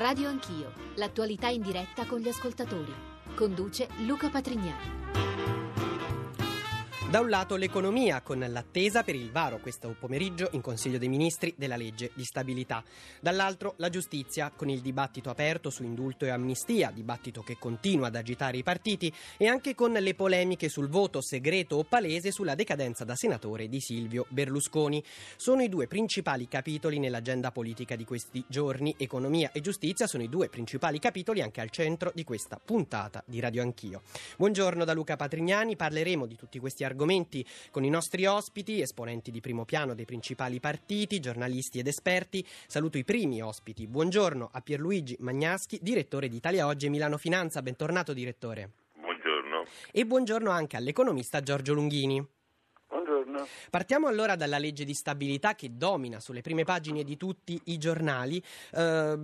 Radio Anch'io, l'attualità in diretta con gli ascoltatori. Conduce Luca Patrignani. Da un lato l'economia, con l'attesa per il varo questo pomeriggio in Consiglio dei Ministri della legge di stabilità. Dall'altro la giustizia, con il dibattito aperto su indulto e amnistia, dibattito che continua ad agitare i partiti, e anche con le polemiche sul voto segreto o palese sulla decadenza da senatore di Silvio Berlusconi. Sono i due principali capitoli nell'agenda politica di questi giorni. Economia e giustizia sono i due principali capitoli anche al centro di questa puntata di Radio Anch'io. Buongiorno da Luca Patrignani, parleremo di tutti questi argomenti argomenti con i nostri ospiti, esponenti di primo piano dei principali partiti, giornalisti ed esperti. Saluto i primi ospiti. Buongiorno a Pierluigi Magnaschi, direttore di Italia Oggi e Milano Finanza. Bentornato direttore. Buongiorno. E buongiorno anche all'economista Giorgio Lunghini. Buongiorno. Partiamo allora dalla legge di stabilità che domina sulle prime pagine di tutti i giornali. Eh,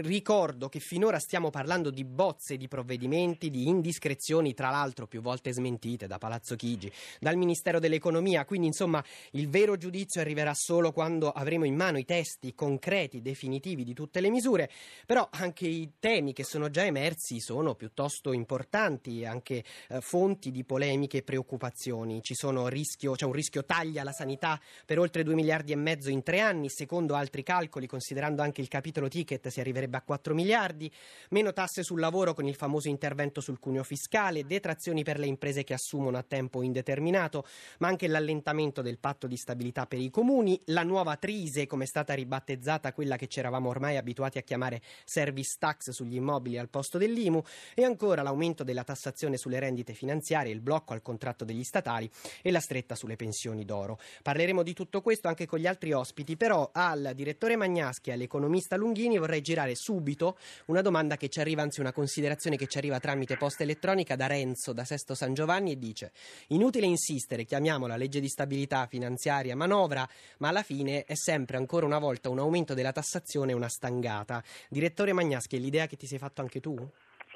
Ricordo che finora stiamo parlando di bozze di provvedimenti, di indiscrezioni, tra l'altro più volte smentite da Palazzo Chigi, dal Ministero dell'Economia, quindi insomma il vero giudizio arriverà solo quando avremo in mano i testi concreti, definitivi di tutte le misure, però anche i temi che sono già emersi sono piuttosto importanti, anche eh, fonti di polemiche e preoccupazioni. Ci c'è un rischio taglia alla sanità per oltre 2 miliardi e mezzo in tre anni, secondo altri calcoli, considerando anche il capitolo ticket si arriverebbe a 4 miliardi, meno tasse sul lavoro con il famoso intervento sul cuneo fiscale, detrazioni per le imprese che assumono a tempo indeterminato, ma anche l'allentamento del patto di stabilità per i comuni, la nuova trise, come è stata ribattezzata quella che ci eravamo ormai abituati a chiamare service tax sugli immobili al posto dell'IMU, e ancora l'aumento della tassazione sulle rendite finanziarie, il blocco al contratto degli statali e la stretta sulle pensioni d'oro. Parleremo di tutto questo anche con gli altri ospiti, però al direttore Magnaschi e all'economista Lunghini vorrei girare subito una domanda che ci arriva, anzi una considerazione che ci arriva tramite posta elettronica da Renzo da Sesto San Giovanni e dice inutile insistere, chiamiamola legge di stabilità finanziaria manovra, ma alla fine è sempre ancora una volta un aumento della tassazione e una stangata. Direttore Magnaschi, è l'idea che ti sei fatto anche tu?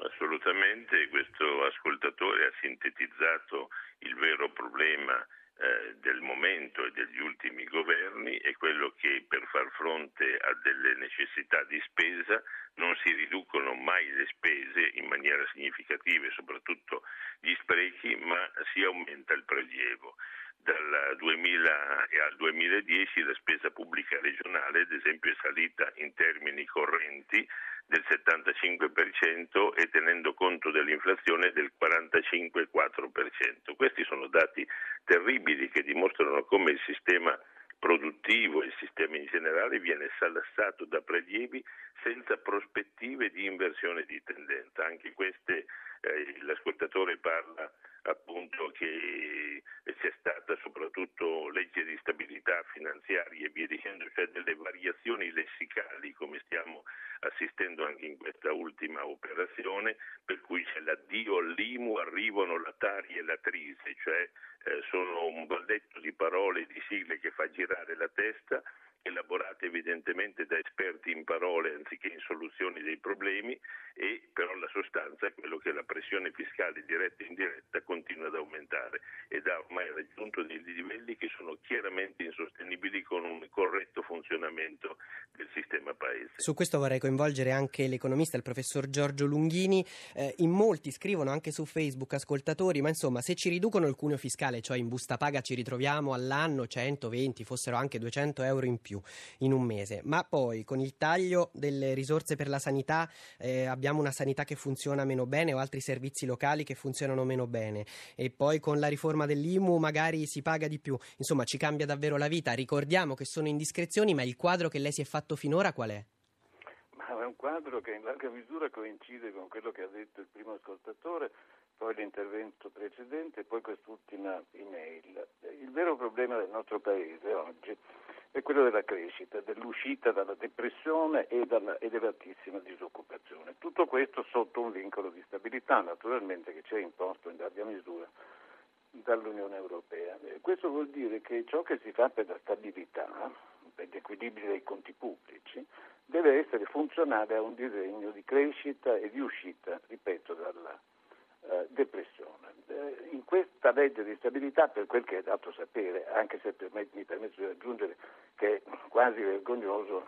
Assolutamente, questo ascoltatore ha sintetizzato il vero problema eh, del momento e degli ultimi governi è quello che per far fronte a delle necessità di spesa non si riducono mai le spese in maniera significativa e soprattutto gli sprechi, ma si aumenta il prelievo. Dal 2000 al 2010 la spesa pubblica regionale, ad esempio, è salita in termini correnti del 75% e tenendo conto dell'inflazione del 45,4%. Questi sono dati terribili che dimostrano come il sistema produttivo e il sistema in generale viene salassato da prelievi senza prospettive di inversione di tendenza. Anche queste, eh, l'ascoltatore parla appunto che c'è stata soprattutto legge di stabilità finanziaria e via dicendo, cioè delle variazioni lessicali assistendo anche in questa ultima operazione, per cui c'è l'addio all'IMU, arrivano la Tari e la Trise, cioè eh, sono un balletto di parole e di sigle che fa girare la testa elaborate evidentemente da esperti in parole anziché in soluzioni dei problemi e però la sostanza è quello che la pressione fiscale diretta e indiretta continua ad aumentare ed ha ormai raggiunto dei livelli che sono chiaramente insostenibili con un corretto funzionamento del sistema paese. Su questo vorrei coinvolgere anche l'economista, il professor Giorgio Lunghini. Eh, in molti scrivono anche su Facebook ascoltatori, ma insomma se ci riducono il cuneo fiscale, cioè in busta paga ci ritroviamo all'anno 120, fossero anche 200 euro in più più in un mese, ma poi con il taglio delle risorse per la sanità eh, abbiamo una sanità che funziona meno bene o altri servizi locali che funzionano meno bene e poi con la riforma dell'IMU magari si paga di più, insomma ci cambia davvero la vita. Ricordiamo che sono indiscrezioni, ma il quadro che lei si è fatto finora qual è? Ma è un quadro che in larga misura coincide con quello che ha detto il primo ascoltatore, poi l'intervento precedente e poi quest'ultima email. Il vero problema del nostro Paese oggi è quello della crescita, dell'uscita dalla depressione e, dalla, dell'altissima disoccupazione. Tutto questo sotto un vincolo di stabilità, naturalmente, che ci è imposto in larga misura dall'Unione Europea. Questo vuol dire che ciò che si fa per la stabilità, per gli equilibri dei conti pubblici, deve essere funzionale a un disegno di crescita e di uscita, ripeto, dalla eh, depressione. Eh, in questa legge di stabilità, per quel che è dato sapere, anche se per me, mi permetto di aggiungere che è quasi vergognoso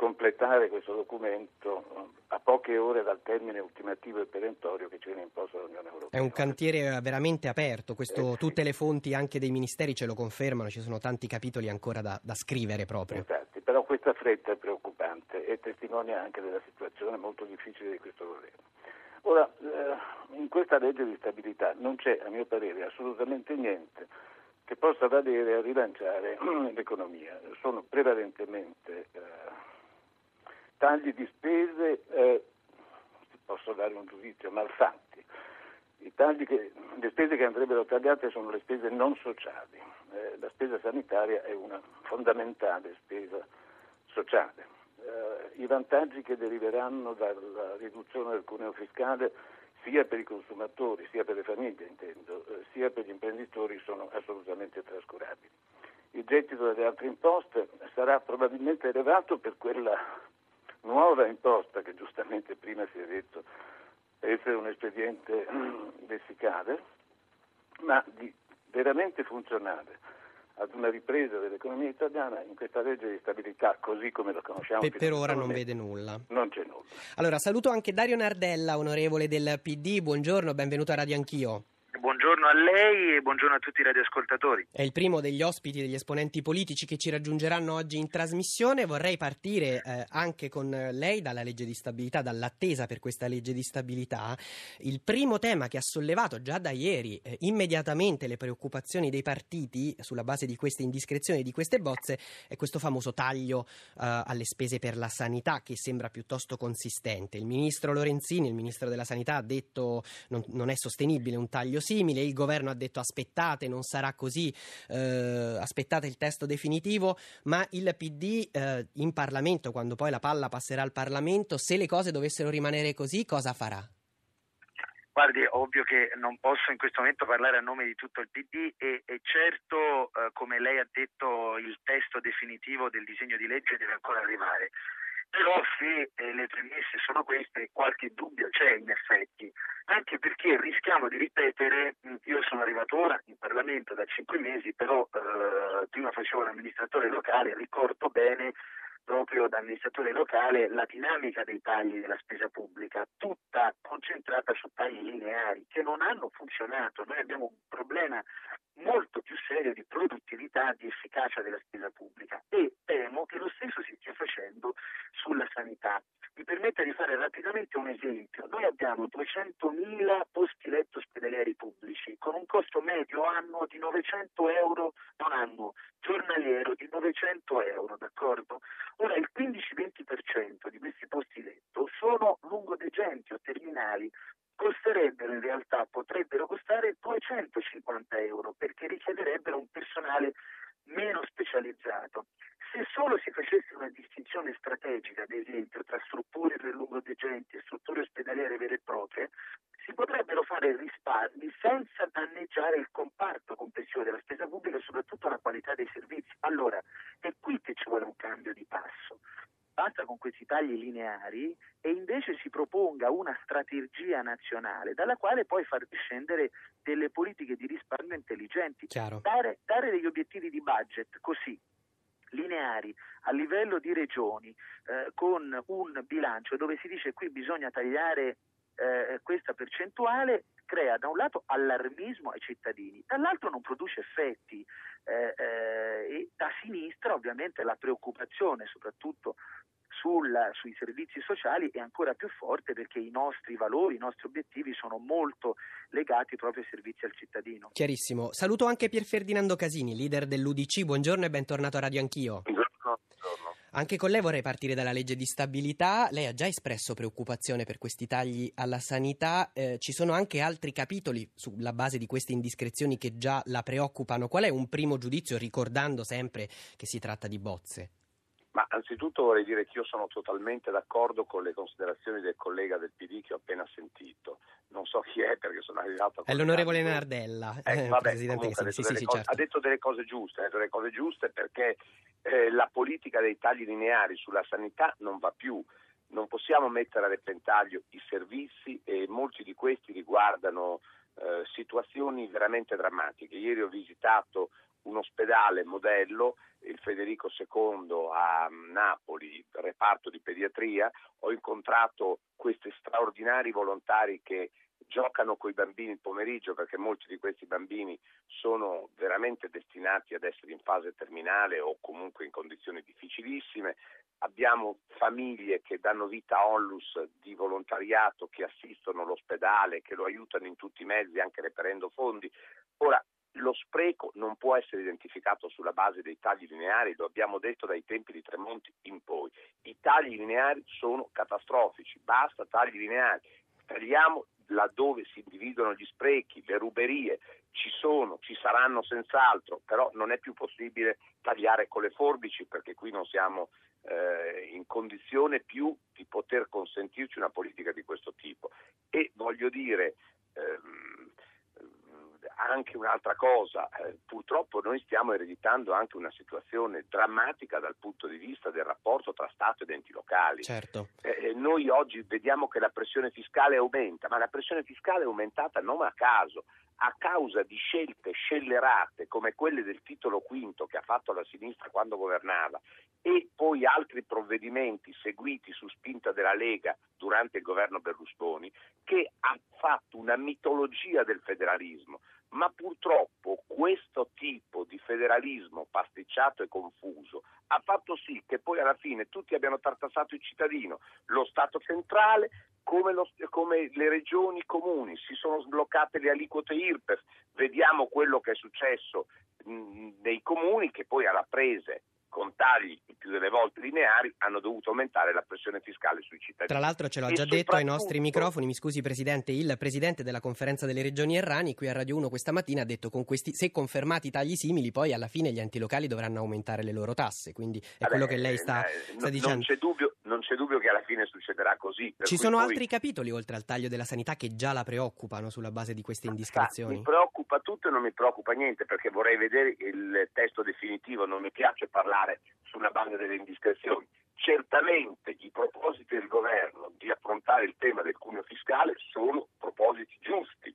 completare questo documento eh, a poche ore dal termine ultimativo e perentorio che ci viene imposto dall'Unione Europea. È un cantiere veramente aperto, questo, eh, tutte le fonti anche dei ministeri ce lo confermano, ci sono tanti capitoli ancora da, da scrivere proprio. Infatti, però questa fretta è preoccupante e testimonia anche della situazione molto difficile di questo governo. Ora, eh, in questa legge di stabilità non c'è, a mio parere, assolutamente niente che possa valere a rilanciare l'economia. Sono prevalentemente eh, tagli di spese, eh, posso dare un giudizio, malfatti. Che, le spese che andrebbero tagliate sono le spese non sociali. Eh, la spesa sanitaria è una fondamentale spesa sociale. Eh, I vantaggi che deriveranno dalla riduzione del cuneo fiscale sia per i consumatori, sia per le famiglie intendo, eh, sia per gli imprenditori sono assolutamente trascurabili. Il gettito delle altre imposte sarà probabilmente elevato per quella nuova imposta che giustamente prima si è detto essere un espediente lessicale, ma di veramente funzionale ad una ripresa dell'economia italiana in questa legge di stabilità così come la conosciamo. Per, per ora non vede nulla. Non c'è nulla. Allora saluto anche Dario Nardella, onorevole del PD, buongiorno, benvenuto a Radio Anch'io. Buongiorno a lei e buongiorno a tutti i radioascoltatori. È il primo degli ospiti degli esponenti politici che ci raggiungeranno oggi in trasmissione. Vorrei partire eh, anche con lei dalla legge di stabilità, dall'attesa per questa legge di stabilità. Il primo tema che ha sollevato già da ieri eh, immediatamente le preoccupazioni dei partiti sulla base di queste indiscrezioni, di queste bozze, è questo famoso taglio eh, alle spese per la sanità che sembra piuttosto consistente. Il ministro Lorenzini, il ministro della sanità, ha detto non, non è sostenibile un taglio simile, il governo ha detto aspettate, non sarà così, eh, aspettate il testo definitivo, ma il PD eh, in Parlamento, quando poi la palla passerà al Parlamento, se le cose dovessero rimanere così, cosa farà? Guardi, ovvio che non posso in questo momento parlare a nome di tutto il PD e, e certo, eh, come lei ha detto, il testo definitivo del disegno di legge deve ancora arrivare. Però se eh, le premesse sono queste, qualche dubbio c'è in effetti, anche perché rischiamo di ripetere, io sono arrivato ora in Parlamento da cinque mesi, però eh, prima facevo l'amministratore locale, ricordo bene proprio da amministratore locale la dinamica dei tagli della spesa pubblica, tutta concentrata su tagli lineari che non hanno funzionato. Noi abbiamo un problema molto più serio di produttività, di efficacia della spesa pubblica e temo che lo stesso si stia facendo sulla sanità. Mi permetta di fare rapidamente un esempio. Noi abbiamo 200.000 posti letto ospedalieri pubblici con un costo medio annuo di 900 euro, non annuo, giornaliero di 900 euro, d'accordo? Ora il 15-20% di questi posti letto sono lungodegenti o terminali, costerebbero in realtà, potrebbero costare 250 euro perché richiederebbero un personale meno specializzato. Se solo si facesse una distinzione strategica, ad esempio, tra strutture per lungodegenti e strutture ospedaliere vere e proprie, si potrebbero fare risparmi senza danneggiare il comparto complessivo della spesa pubblica e soprattutto la qualità dei servizi. Allora, è qui che ci vuole un cambio di passo basta con questi tagli lineari e invece si proponga una strategia nazionale dalla quale poi far discendere delle politiche di risparmio intelligenti, dare, dare, degli obiettivi di budget così lineari a livello di regioni eh, con un bilancio dove si dice qui bisogna tagliare eh, questa percentuale crea da un lato allarmismo ai cittadini, dall'altro non produce effetti eh, eh, e da sinistra ovviamente la preoccupazione soprattutto sul, sui servizi sociali è ancora più forte perché i nostri valori, i nostri obiettivi sono molto legati proprio ai servizi al cittadino. Chiarissimo. Saluto anche Pier Ferdinando Casini, leader dell'UDC. Buongiorno e bentornato a Radio Anch'io. Buongiorno. Anche con lei vorrei partire dalla legge di stabilità. Lei ha già espresso preoccupazione per questi tagli alla sanità. Eh, ci sono anche altri capitoli sulla base di queste indiscrezioni che già la preoccupano. Qual è un primo giudizio, ricordando sempre che si tratta di bozze? Ma anzitutto vorrei dire che io sono totalmente d'accordo con le considerazioni del collega del PD che ho appena sentito. Non so chi è perché sono arrivato a... È l'onorevole Nardella, eh, vabbè, Presidente ha detto, sì, sì, cose, certo. ha detto delle cose giuste, ha detto delle cose giuste perché eh, la politica dei tagli lineari sulla sanità non va più. Non possiamo mettere a repentaglio i servizi e molti di questi riguardano eh, situazioni veramente drammatiche. Ieri ho visitato un ospedale modello, il Federico II a Napoli, reparto di pediatria, ho incontrato questi straordinari volontari che giocano con i bambini il pomeriggio perché molti di questi bambini sono veramente destinati ad essere in fase terminale o comunque in condizioni difficilissime. Abbiamo famiglie che danno vita a onlus di volontariato che assistono l'ospedale, che lo aiutano in tutti i mezzi anche reperendo fondi. Ora, lo spreco non può essere identificato sulla base dei tagli lineari, lo abbiamo detto dai tempi di Tremonti in poi. I tagli lineari sono catastrofici, basta tagli lineari. Tagliamo laddove si individuano gli sprechi, le ruberie, ci sono, ci saranno senz'altro, però non è più possibile tagliare con le forbici perché qui non siamo eh, in condizione più di poter consentirci una politica di questo tipo. E voglio dire, ehm, anche un'altra cosa, eh, purtroppo noi stiamo ereditando anche una situazione drammatica dal punto di vista del rapporto tra Stato ed enti locali. Certo. Eh, eh noi oggi vediamo che la pressione fiscale aumenta, ma la pressione fiscale è aumentata non a caso, a causa di scelte scellerate come quelle del titolo quinto che ha fatto la sinistra quando governava e poi altri provvedimenti seguiti su spinta della Lega durante il governo Berlusconi che ha fatto una mitologia del federalismo ma purtroppo questo tipo di federalismo pasticciato e confuso ha fatto sì che poi alla fine tutti abbiano tartassato il cittadino, lo Stato centrale come, lo, come le regioni comuni, si sono sbloccate le aliquote IRPEF, vediamo quello che è successo mh, nei comuni che poi alla prese con tagli il più delle volte lineari hanno dovuto aumentare la pressione fiscale sui cittadini. Tra l'altro ce l'ha già detto ai nostri microfoni, mi scusi Presidente, il Presidente della Conferenza delle Regioni Errani qui a Radio 1 questa mattina ha detto con questi, se confermati tagli simili poi alla fine gli enti locali dovranno aumentare le loro tasse, quindi è Vabbè, quello che lei sta, eh, sta dicendo. Non c'è, dubbio, non c'è, dubbio, che alla fine succederà così. Ci sono poi... altri capitoli oltre al taglio della sanità che già la preoccupano sulla base di queste indiscrezioni? Mi preoccupa tutto e non mi preoccupa niente perché vorrei vedere il testo definitivo, non mi piace parlare sulla base delle indiscrezioni. Certamente i propositi del governo di affrontare il tema del cuneo fiscale sono propositi giusti.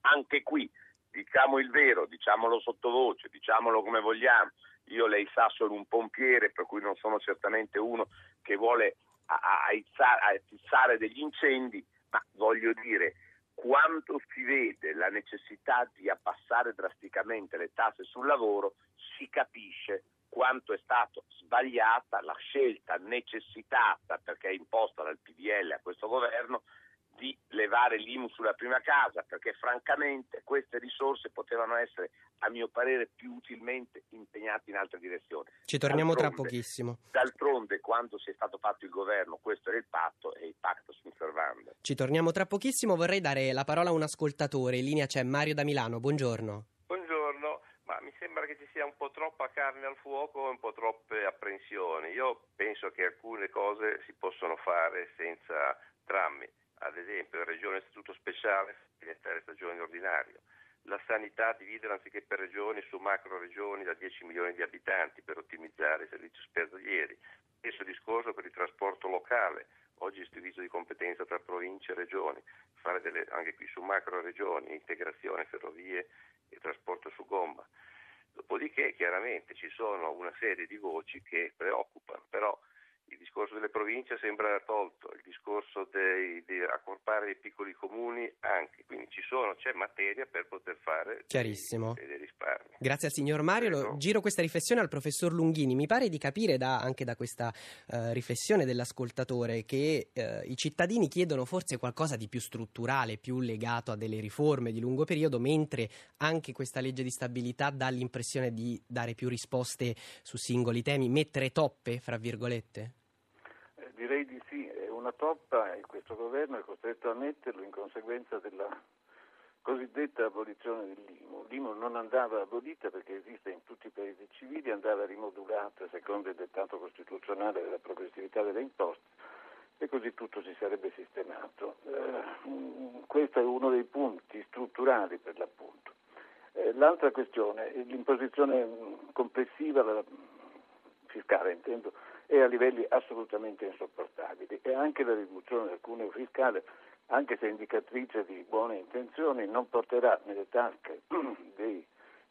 Anche qui diciamo il vero, diciamolo sottovoce, diciamolo come vogliamo. Io lei sa sono un pompiere, per cui non sono certamente uno che vuole aizzare degli incendi, ma voglio dire, quando si vede la necessità di abbassare drasticamente le tasse sul lavoro, si capisce quanto è stata sbagliata la scelta necessitata, perché è imposta dal PDL a questo governo, di levare l'IMU sulla prima casa, perché francamente queste risorse potevano essere, a mio parere, più utilmente impegnate in altre direzioni. Ci torniamo d'altronde, tra pochissimo. D'altronde, quando si è stato fatto il governo, questo era il patto e il patto sta servando. Ci torniamo tra pochissimo, vorrei dare la parola a un ascoltatore. In linea c'è Mario da Milano, buongiorno. Buongiorno, ma mi sembra che ci sia un po' troppa carne al fuoco e un po' troppe apprensioni. Io penso che alcune cose si possono fare senza drammi ad esempio in regione istituto speciale diventare stagione ordinario, la sanità dividere anziché per regioni su macro regioni da 10 milioni di abitanti per ottimizzare i servizi ospedalieri, stesso discorso per il trasporto locale, oggi istituito di competenza tra province e regioni, fare delle, anche qui su macro regioni, integrazione ferrovie e trasporto su gomma. Dopodiché chiaramente ci sono una serie di voci che preoccupano, però il discorso delle province sembra tolto, il discorso dei, di accorpare i piccoli comuni anche, quindi ci sono, c'è materia per poter fare Chiarissimo. Dei, dei risparmi. Grazie al signor Mario, Lo, giro questa riflessione al professor Lunghini, mi pare di capire da, anche da questa uh, riflessione dell'ascoltatore che uh, i cittadini chiedono forse qualcosa di più strutturale, più legato a delle riforme di lungo periodo, mentre anche questa legge di stabilità dà l'impressione di dare più risposte su singoli temi, mettere toppe, fra virgolette? Direi di sì, è una toppa e questo governo è costretto a metterlo in conseguenza della cosiddetta abolizione dell'IMU. L'IMU non andava abolita perché esiste in tutti i paesi civili, andava rimodulata secondo il dettato costituzionale della progressività delle imposte e così tutto si sarebbe sistemato. Eh, questo è uno dei punti strutturali per l'appunto. Eh, l'altra questione, l'imposizione complessiva fiscale intendo, è a livelli assolutamente insopportabili e anche la riduzione del cuneo fiscale, anche se indicatrice di buone intenzioni, non porterà nelle tasche dei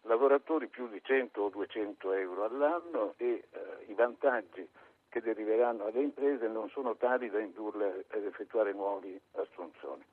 lavoratori più di 100 o 200 euro all'anno e eh, i vantaggi che deriveranno alle imprese non sono tali da indurle ad effettuare nuove assunzioni.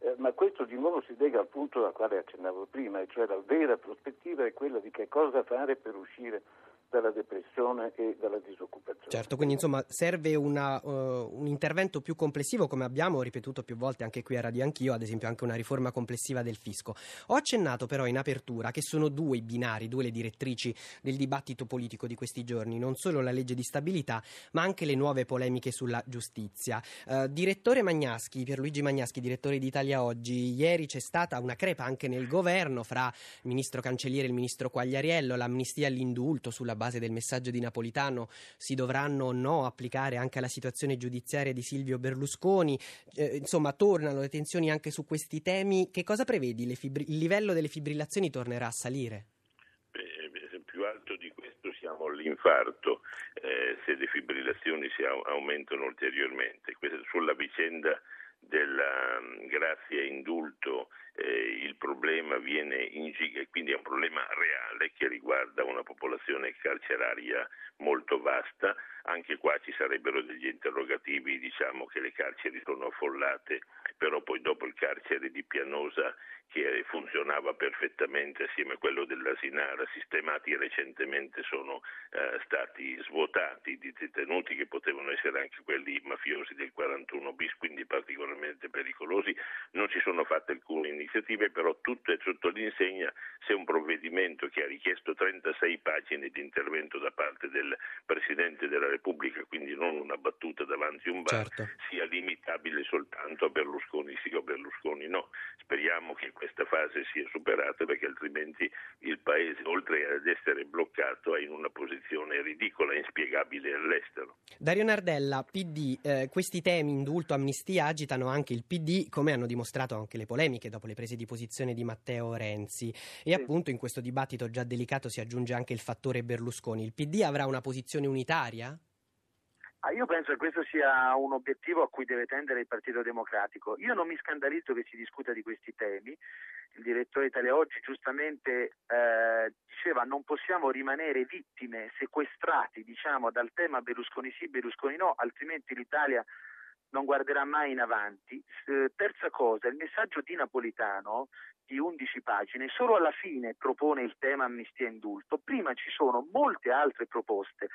Eh, ma questo di nuovo si lega al punto al quale accennavo prima, e cioè la vera prospettiva è quella di che cosa fare per uscire dalla depressione e dalla disoccupazione. Certo, quindi insomma serve una, uh, un intervento più complessivo, come abbiamo ripetuto più volte anche qui a Radio Anch'io, ad esempio anche una riforma complessiva del fisco. Ho accennato però in apertura che sono due i binari, due le direttrici del dibattito politico di questi giorni, non solo la legge di stabilità, ma anche le nuove polemiche sulla giustizia. Uh, direttore Magnaschi, Pierluigi Magnaschi, direttore di Italia Oggi, ieri c'è stata una crepa anche nel governo fra il ministro Cancelliere e il ministro Quagliariello, l'amnistia all'indulto sulla base del messaggio di Napolitano si dovranno o no applicare anche alla situazione giudiziaria di Silvio Berlusconi. Eh, insomma, tornano le tensioni anche su questi temi. Che cosa prevedi? Fibri- il livello delle fibrillazioni tornerà a salire? Beh, più alto di questo siamo all'infarto eh, se le fibrillazioni si aumentano ulteriormente. Questa, sulla vicenda della mm, grazia indulto eh, il problema viene in giga, quindi è un problema reale che riguarda una popolazione carceraria molto vasta. Anche qua ci sarebbero degli interrogativi, diciamo che le carceri sono affollate, però poi dopo il carcere di Pianosa che funzionava perfettamente assieme a quello dell'Asinara, sistemati recentemente sono eh, stati svuotati di detenuti che potevano essere anche quelli mafiosi del 41 bis, quindi particolarmente pericolosi. Non ci sono fatte alcune iniziative, però tutto è sotto l'insegna se un provvedimento che ha richiesto 36 pagine di intervento da parte del Presidente della Repubblica, quindi non una battuta davanti a un bar, certo. sia limitabile soltanto a Berlusconi sì o Berlusconi no. Speriamo che questa fase sia superata perché altrimenti il Paese, oltre ad essere bloccato, è in una posizione ridicola, inspiegabile all'estero. Dario Nardella, PD, eh, questi temi, indulto, amnistia, agitano anche il PD, come hanno dimostrato anche le polemiche dopo le prese di posizione di Matteo Renzi. E appunto in questo dibattito già delicato si aggiunge anche il fattore Berlusconi. Il PD avrà una posizione unitaria? Ah, io penso che questo sia un obiettivo a cui deve tendere il Partito Democratico. Io non mi scandalizzo che si discuta di questi temi. Il direttore Italia Oggi giustamente eh, diceva non possiamo rimanere vittime, sequestrati diciamo, dal tema Berlusconi sì, Berlusconi no, altrimenti l'Italia non guarderà mai in avanti. Eh, terza cosa, il messaggio di Napolitano di 11 pagine solo alla fine propone il tema amnistia e indulto. Prima ci sono molte altre proposte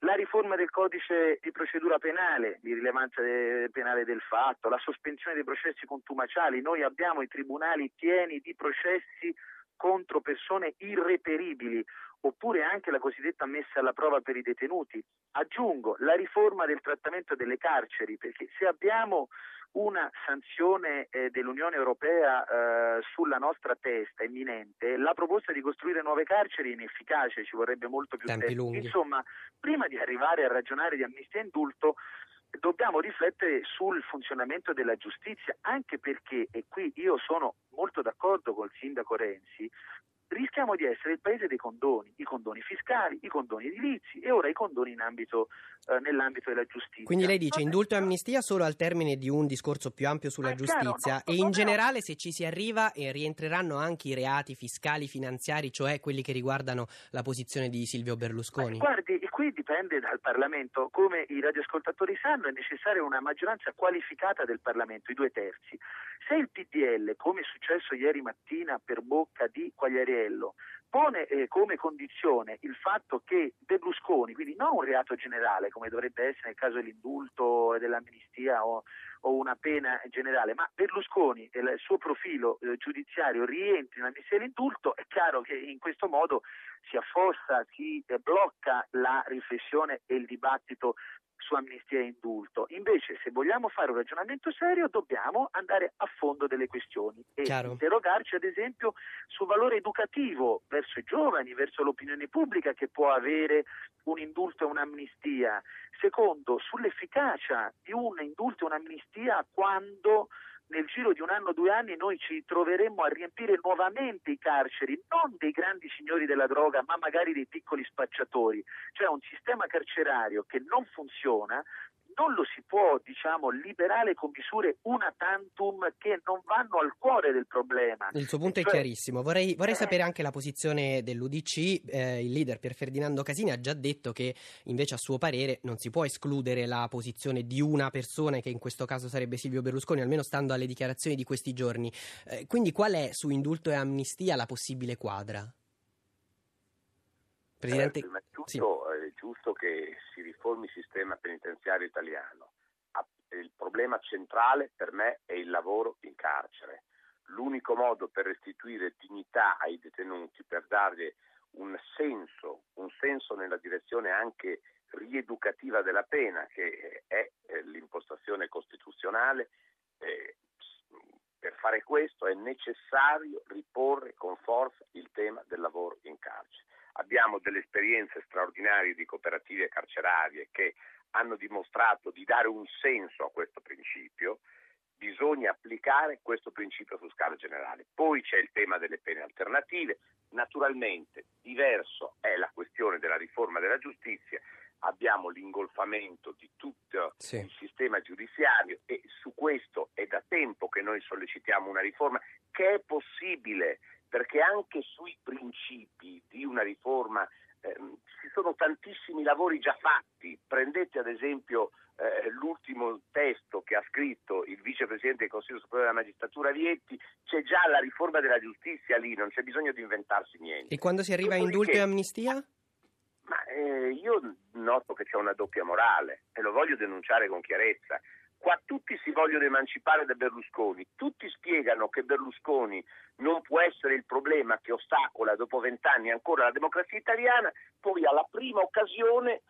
la riforma del codice di procedura penale, di rilevanza de- penale del fatto, la sospensione dei processi contumaciali, noi abbiamo i tribunali pieni di processi contro persone irreperibili, oppure anche la cosiddetta messa alla prova per i detenuti. Aggiungo la riforma del trattamento delle carceri, perché se abbiamo una sanzione eh, dell'Unione Europea eh, sulla nostra testa imminente, la proposta di costruire nuove carceri è inefficace, ci vorrebbe molto più Tempi tempo. Lunghi. Insomma, prima di arrivare a ragionare di amnistia e indulto, dobbiamo riflettere sul funzionamento della giustizia, anche perché, e qui io sono molto d'accordo col sindaco Renzi, rischiamo di essere il paese dei condoni, i condoni fiscali, i condoni edilizi e ora i condoni ambito, eh, nell'ambito della giustizia. Quindi lei dice indulto e amnistia solo al termine di un discorso più ampio sulla giustizia chiaro, no, e in generale no. se ci si arriva e rientreranno anche i reati fiscali, finanziari, cioè quelli che riguardano la posizione di Silvio Berlusconi? Ma guardi, qui dipende dal Parlamento, come i radioascoltatori sanno è necessaria una maggioranza qualificata del Parlamento, i due terzi. Se il PDL, come è successo ieri mattina per bocca di Quagliariello, pone eh, come condizione il fatto che Berlusconi, quindi non un reato generale come dovrebbe essere nel caso dell'indulto e dell'amnistia o, o una pena generale, ma Berlusconi e il suo profilo eh, giudiziario rientri in amnistia e l'indulto, è chiaro che in questo modo si affossa, si eh, blocca la riflessione e il dibattito su amnistia e indulto. Invece, se vogliamo fare un ragionamento serio, dobbiamo andare a fondo delle questioni e Chiaro. interrogarci, ad esempio, sul valore educativo verso i giovani, verso l'opinione pubblica che può avere un indulto e un'amnistia. Secondo, sull'efficacia di un indulto e un'amnistia quando nel giro di un anno o due anni noi ci troveremmo a riempire nuovamente i carceri, non dei grandi signori della droga, ma magari dei piccoli spacciatori, cioè un sistema carcerario che non funziona non lo si può diciamo, liberare con misure una tantum che non vanno al cuore del problema. Il suo punto cioè, è chiarissimo. Vorrei, vorrei eh, sapere anche la posizione dell'UDC. Eh, il leader Pier Ferdinando Casini ha già detto che invece a suo parere non si può escludere la posizione di una persona, che in questo caso sarebbe Silvio Berlusconi, almeno stando alle dichiarazioni di questi giorni. Eh, quindi qual è su indulto e amnistia la possibile quadra? Presidente... Eh, innanzitutto sì. è giusto che si riformi il sistema penitenziario italiano. Il problema centrale per me è il lavoro in carcere. L'unico modo per restituire dignità ai detenuti, per dargli un senso, un senso nella direzione anche rieducativa della pena, che è eh, l'impostazione costituzionale, eh, per fare questo è necessario riporre con forza il tema del lavoro in carcere. Abbiamo delle esperienze straordinarie di cooperative carcerarie che hanno dimostrato di dare un senso a questo principio, bisogna applicare questo principio su scala generale. Poi c'è il tema delle pene alternative, naturalmente diverso è la questione della riforma della giustizia, abbiamo l'ingolfamento di tutto sì. il sistema giudiziario e su questo è da tempo che noi sollecitiamo una riforma che è possibile perché anche sui principi di una riforma ehm, ci sono tantissimi lavori già fatti. Prendete ad esempio eh, l'ultimo testo che ha scritto il vicepresidente del Consiglio Superiore della Magistratura Vietti, c'è già la riforma della giustizia lì, non c'è bisogno di inventarsi niente. E quando si arriva a indulto e amnistia? Ma eh, io noto che c'è una doppia morale e lo voglio denunciare con chiarezza. Qua tutti si vogliono emancipare da Berlusconi, tutti spiegano che Berlusconi non può essere il problema che ostacola dopo vent'anni ancora la democrazia italiana, poi alla prima occasione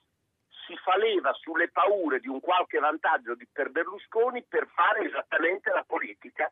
si fa leva sulle paure di un qualche vantaggio di, per Berlusconi per fare esattamente la politica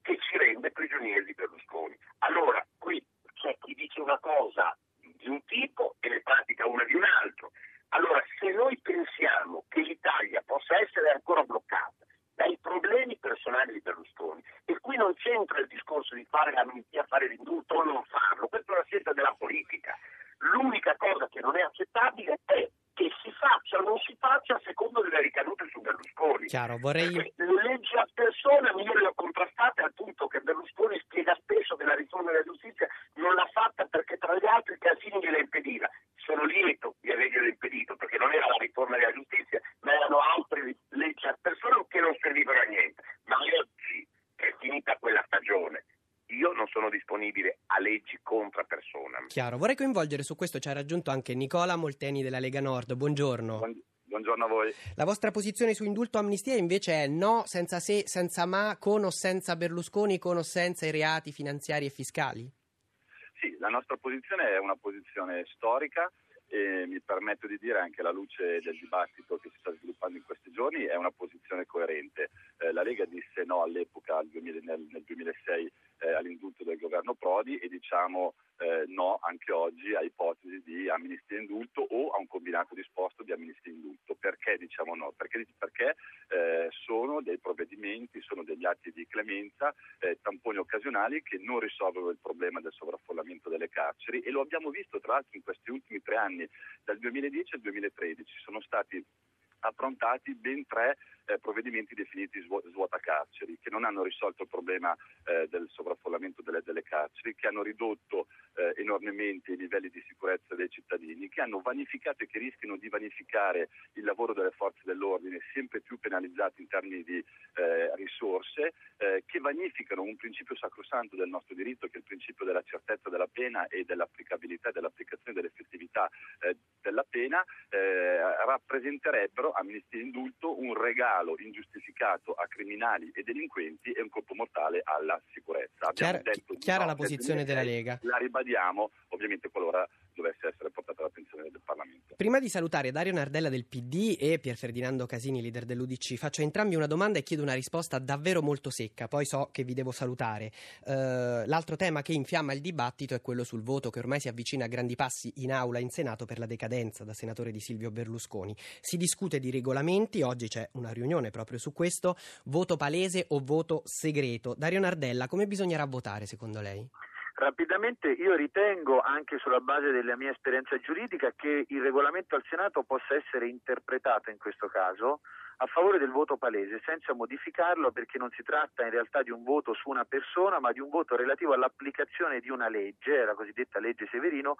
che ci rende prigionieri di Berlusconi. Allora, qui c'è chi dice una cosa di un tipo e ne pratica una di un altro. Allora, se noi pensiamo che l'Italia possa essere ancora bloccata dai problemi personali di Berlusconi, e qui non c'entra il discorso di fare l'amnistia, fare l'indulto o non farlo, questa è una scelta della politica. L'unica cosa che non è accettabile è che si faccia o non si faccia secondo delle ricadute su Berlusconi. Chiaro, vorrei... le leggi a persona io le ho contrastate al punto che Berlusconi spiega spesso che la riforma della giustizia non l'ha fatta perché tra gli altri Casini gliela impediva. Sono lieto di averglielo impedito perché non era la riforma della giustizia, ma erano altre leggi a persona che non servivano a niente. Ma oggi che è finita quella stagione io non sono disponibile a leggi contra persona. Chiaro, vorrei coinvolgere su questo, ci ha raggiunto anche Nicola Molteni della Lega Nord, buongiorno. Buongiorno a voi. La vostra posizione su indulto amnistia invece è no, senza se, senza ma, con o senza Berlusconi, con o senza i reati finanziari e fiscali? Sì, la nostra posizione è una posizione storica e mi permetto di dire anche alla luce del dibattito che si sta sviluppando in questi giorni è una posizione coerente. Eh, la Lega disse no all'epoca, nel, nel 2006, eh, all'indulto del governo Prodi e diciamo eh, no anche oggi a ipotesi di amnistia indulto o a un combinato disposto di amnistia indulto. Perché diciamo no? Perché, perché eh, sono dei provvedimenti, sono degli atti di clemenza, eh, tamponi occasionali che non risolvono il problema del sovraffollamento delle carceri e lo abbiamo visto tra l'altro in questi ultimi tre anni, dal 2010 al 2013. Sono stati approntati ben tre eh, provvedimenti definiti svuota carceri, che non hanno risolto il problema eh, del sovraffollamento delle, delle, carceri, che hanno ridotto eh, enormemente i livelli di sicurezza dei cittadini, che hanno vanificato e che rischiano di vanificare il lavoro delle forze dell'ordine, sempre più penalizzati in termini di eh, risorse, eh, che vanificano un principio sacrosanto del nostro diritto, che è il principio della certezza della pena e dell'applicabilità dell'applicazione dell'effettività eh, della pena, rappresenterebbero, amnistia e indulto, un regalo ingiustificato a criminali e delinquenti e un colpo mortale alla sicurezza. Chiara, chiara la posizione della Lega. La ribadiamo, ovviamente qualora dovesse essere portata all'attenzione del Parlamento. Prima di salutare Dario Nardella del PD e Pier Ferdinando Casini, leader dell'UDC, faccio entrambi una domanda e chiedo una risposta davvero molto secca, poi so che vi devo salutare. Uh, l'altro tema che infiamma il dibattito è quello sul voto che ormai si avvicina a grandi passi in aula in Senato per la decadenza da senatore di Silvio Berlusconi. Si discute di regolamenti, oggi c'è una riunione proprio su questo, voto palese o voto segreto. Dario Nardella, come bisognerà votare secondo lei? Rapidamente io ritengo, anche sulla base della mia esperienza giuridica, che il regolamento al Senato possa essere interpretato in questo caso a favore del voto palese senza modificarlo perché non si tratta in realtà di un voto su una persona ma di un voto relativo all'applicazione di una legge, la cosiddetta legge Severino,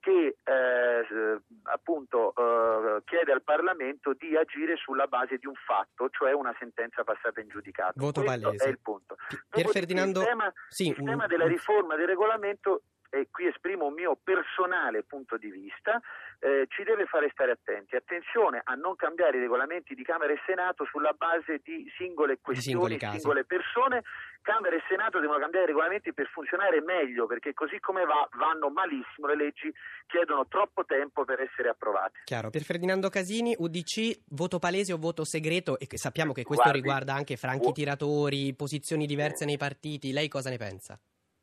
che eh, appunto eh, chiede al Parlamento di agire sulla base di un fatto, cioè una sentenza passata in giudicato. Voto Questo palese. è il punto. Pier Ferdinando... Il tema, sì, il tema un... della riforma del regolamento e qui esprimo un mio personale punto di vista, eh, ci deve fare stare attenti. Attenzione a non cambiare i regolamenti di Camera e Senato sulla base di singole questioni, di singole persone. Camera e Senato devono cambiare i regolamenti per funzionare meglio, perché così come va vanno malissimo, le leggi chiedono troppo tempo per essere approvate. Chiaro. Per Ferdinando Casini, UDC, voto palese o voto segreto? E sappiamo che questo Guardi, riguarda anche franchi tiratori, posizioni diverse nei partiti. Lei cosa ne pensa?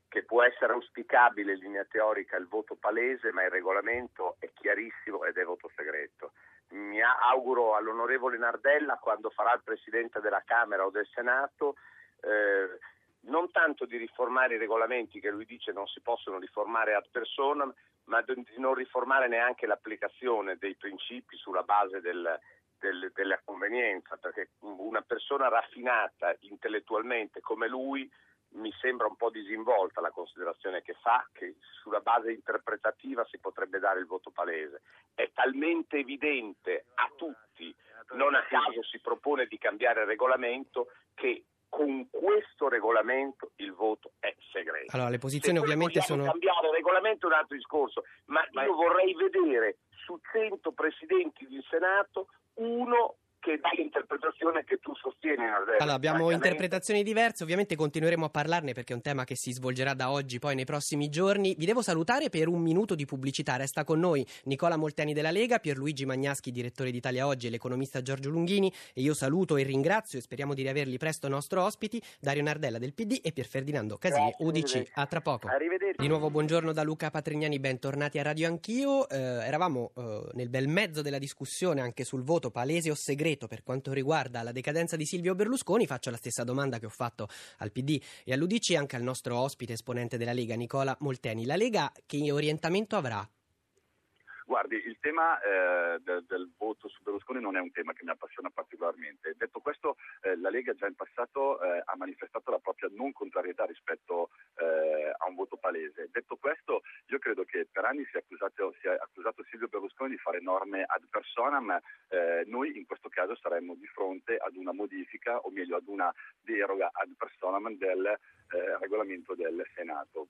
Che può essere auspicabile in linea teorica il voto palese, ma il regolamento è chiarissimo ed è voto segreto. Mi auguro all'onorevole Nardella, quando farà il Presidente della Camera o del Senato, eh, non tanto di riformare i regolamenti che lui dice non si possono riformare ad persona, ma di non riformare neanche l'applicazione dei principi sulla base del, del, della convenienza, perché una persona raffinata intellettualmente come lui mi sembra un po' disinvolta la considerazione che fa che sulla base interpretativa si potrebbe dare il voto palese. È talmente evidente a tutti, non a caso si propone di cambiare il regolamento, che con questo regolamento il voto è segreto. Allora, le posizioni ovviamente sono... cambiare il regolamento è un altro discorso, ma io vorrei vedere su 100 presidenti del Senato uno che dà l'interpretazione che tu sostieni. Allora, abbiamo interpretazioni diverse, ovviamente continueremo a parlarne perché è un tema che si svolgerà da oggi, poi nei prossimi giorni. Vi devo salutare per un minuto di pubblicità. Resta con noi Nicola Molteni della Lega, Pierluigi Magnaschi, direttore d'Italia Oggi e l'economista Giorgio Lunghini e io saluto e ringrazio e speriamo di riaverli presto nostro ospiti, Dario Nardella del PD e Pier Ferdinando Casini, UDC. A tra poco. Arrivederci. Di nuovo buongiorno da Luca Patrignani, bentornati a Radio Anch'io. Eh, eravamo eh, nel bel mezzo della discussione anche sul voto palese o segreto per quanto riguarda la decadenza di Silvio Berlusconi. Faccio la stessa domanda che ho fatto al PD e all'UDC anche al nostro ospite esponente della Lega, Nicola Molteni. La Lega che orientamento avrà? Guardi, il tema eh, del, del, voto su Berlusconi non è un tema che mi appassiona particolarmente. Detto questo, eh, la Lega già in passato eh, ha manifestato la propria non contrarietà rispetto eh, a un voto palese. Detto questo, io credo che per anni si è accusato, si è accusato Silvio Berlusconi di fare norme ad personam, eh, noi in questo caso saremmo di fronte ad una modifica, o meglio ad una deroga ad personam del eh, regolamento del Senato.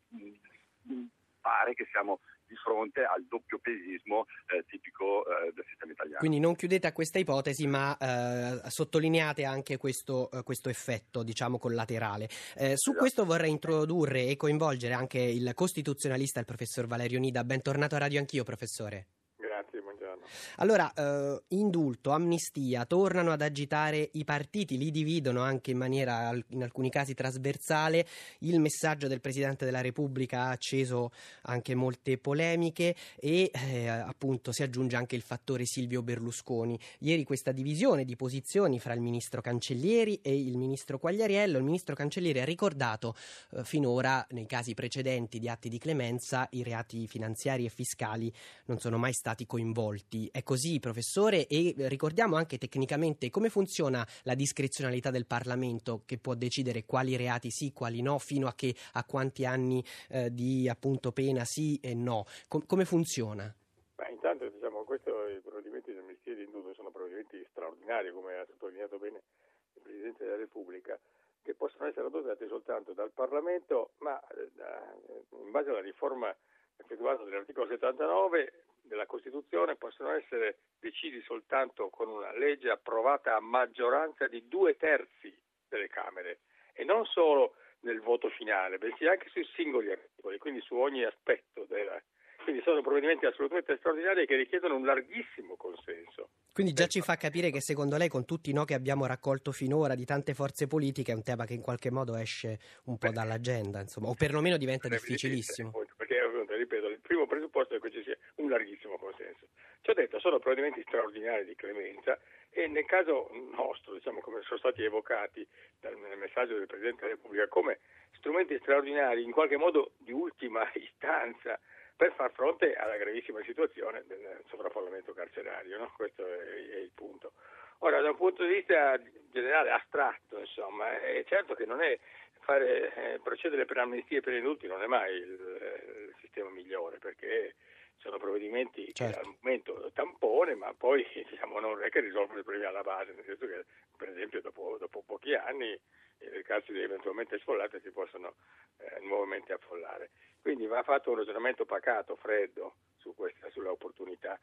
Pare che siamo di fronte al doppio pesismo eh, tipico eh, del sistema italiano. Quindi non chiudete a questa ipotesi, ma eh, sottolineate anche questo, eh, questo, effetto, diciamo, collaterale. Eh, su esatto. questo vorrei introdurre e coinvolgere anche il costituzionalista, il professor Valerio Nida. Bentornato a Radio Anch'io, professore. Allora, eh, indulto, amnistia, tornano ad agitare i partiti, li dividono anche in maniera in alcuni casi trasversale. Il messaggio del Presidente della Repubblica ha acceso anche molte polemiche e eh, appunto si aggiunge anche il fattore Silvio Berlusconi. Ieri questa divisione di posizioni fra il ministro Cancellieri e il ministro Quagliariello. Il ministro Cancellieri ha ricordato eh, finora nei casi precedenti di atti di clemenza i reati finanziari e fiscali non sono mai stati coinvolti è così, professore, e ricordiamo anche tecnicamente come funziona la discrezionalità del Parlamento che può decidere quali reati sì, quali no, fino a, che, a quanti anni eh, di appunto pena sì e no. Com- come funziona? Beh, intanto diciamo, questi provvedimenti di amnistia e di indulto sono provvedimenti straordinari, come ha sottolineato bene il Presidente della Repubblica, che possono essere adottati soltanto dal Parlamento, ma eh, in base alla riforma effettuata dall'articolo 79 della Costituzione possono essere decisi soltanto con una legge approvata a maggioranza di due terzi delle Camere e non solo nel voto finale, bensì anche sui singoli articoli, quindi su ogni aspetto della, quindi sono provvedimenti assolutamente straordinari che richiedono un larghissimo consenso. Quindi già ci fa capire che secondo lei con tutti i no che abbiamo raccolto finora di tante forze politiche è un tema che in qualche modo esce un po' dall'agenda, insomma, o perlomeno diventa difficilissimo. Perché, ripeto, il primo presupposto è che ci sia un larghissimo consenso. Ci ho detto, sono provvedimenti straordinari di clemenza e nel caso nostro, diciamo come sono stati evocati dal, nel messaggio del Presidente della Repubblica, come strumenti straordinari in qualche modo di ultima istanza per far fronte alla gravissima situazione del sovraffollamento carcerario. No? Questo è, è, il punto. Ora, da un punto di vista generale, astratto, insomma, è certo che non è fare, eh, procedere per amnistie per indulti non è mai il, il sistema migliore, perché sono provvedimenti certo. che al momento tampone, ma poi diciamo, non è che risolvono i problemi alla base, nel senso che per esempio dopo, dopo pochi anni le carceri eventualmente sfollate si possono eh, nuovamente affollare. Quindi va fatto un ragionamento pacato, freddo su questa, sulla opportunità.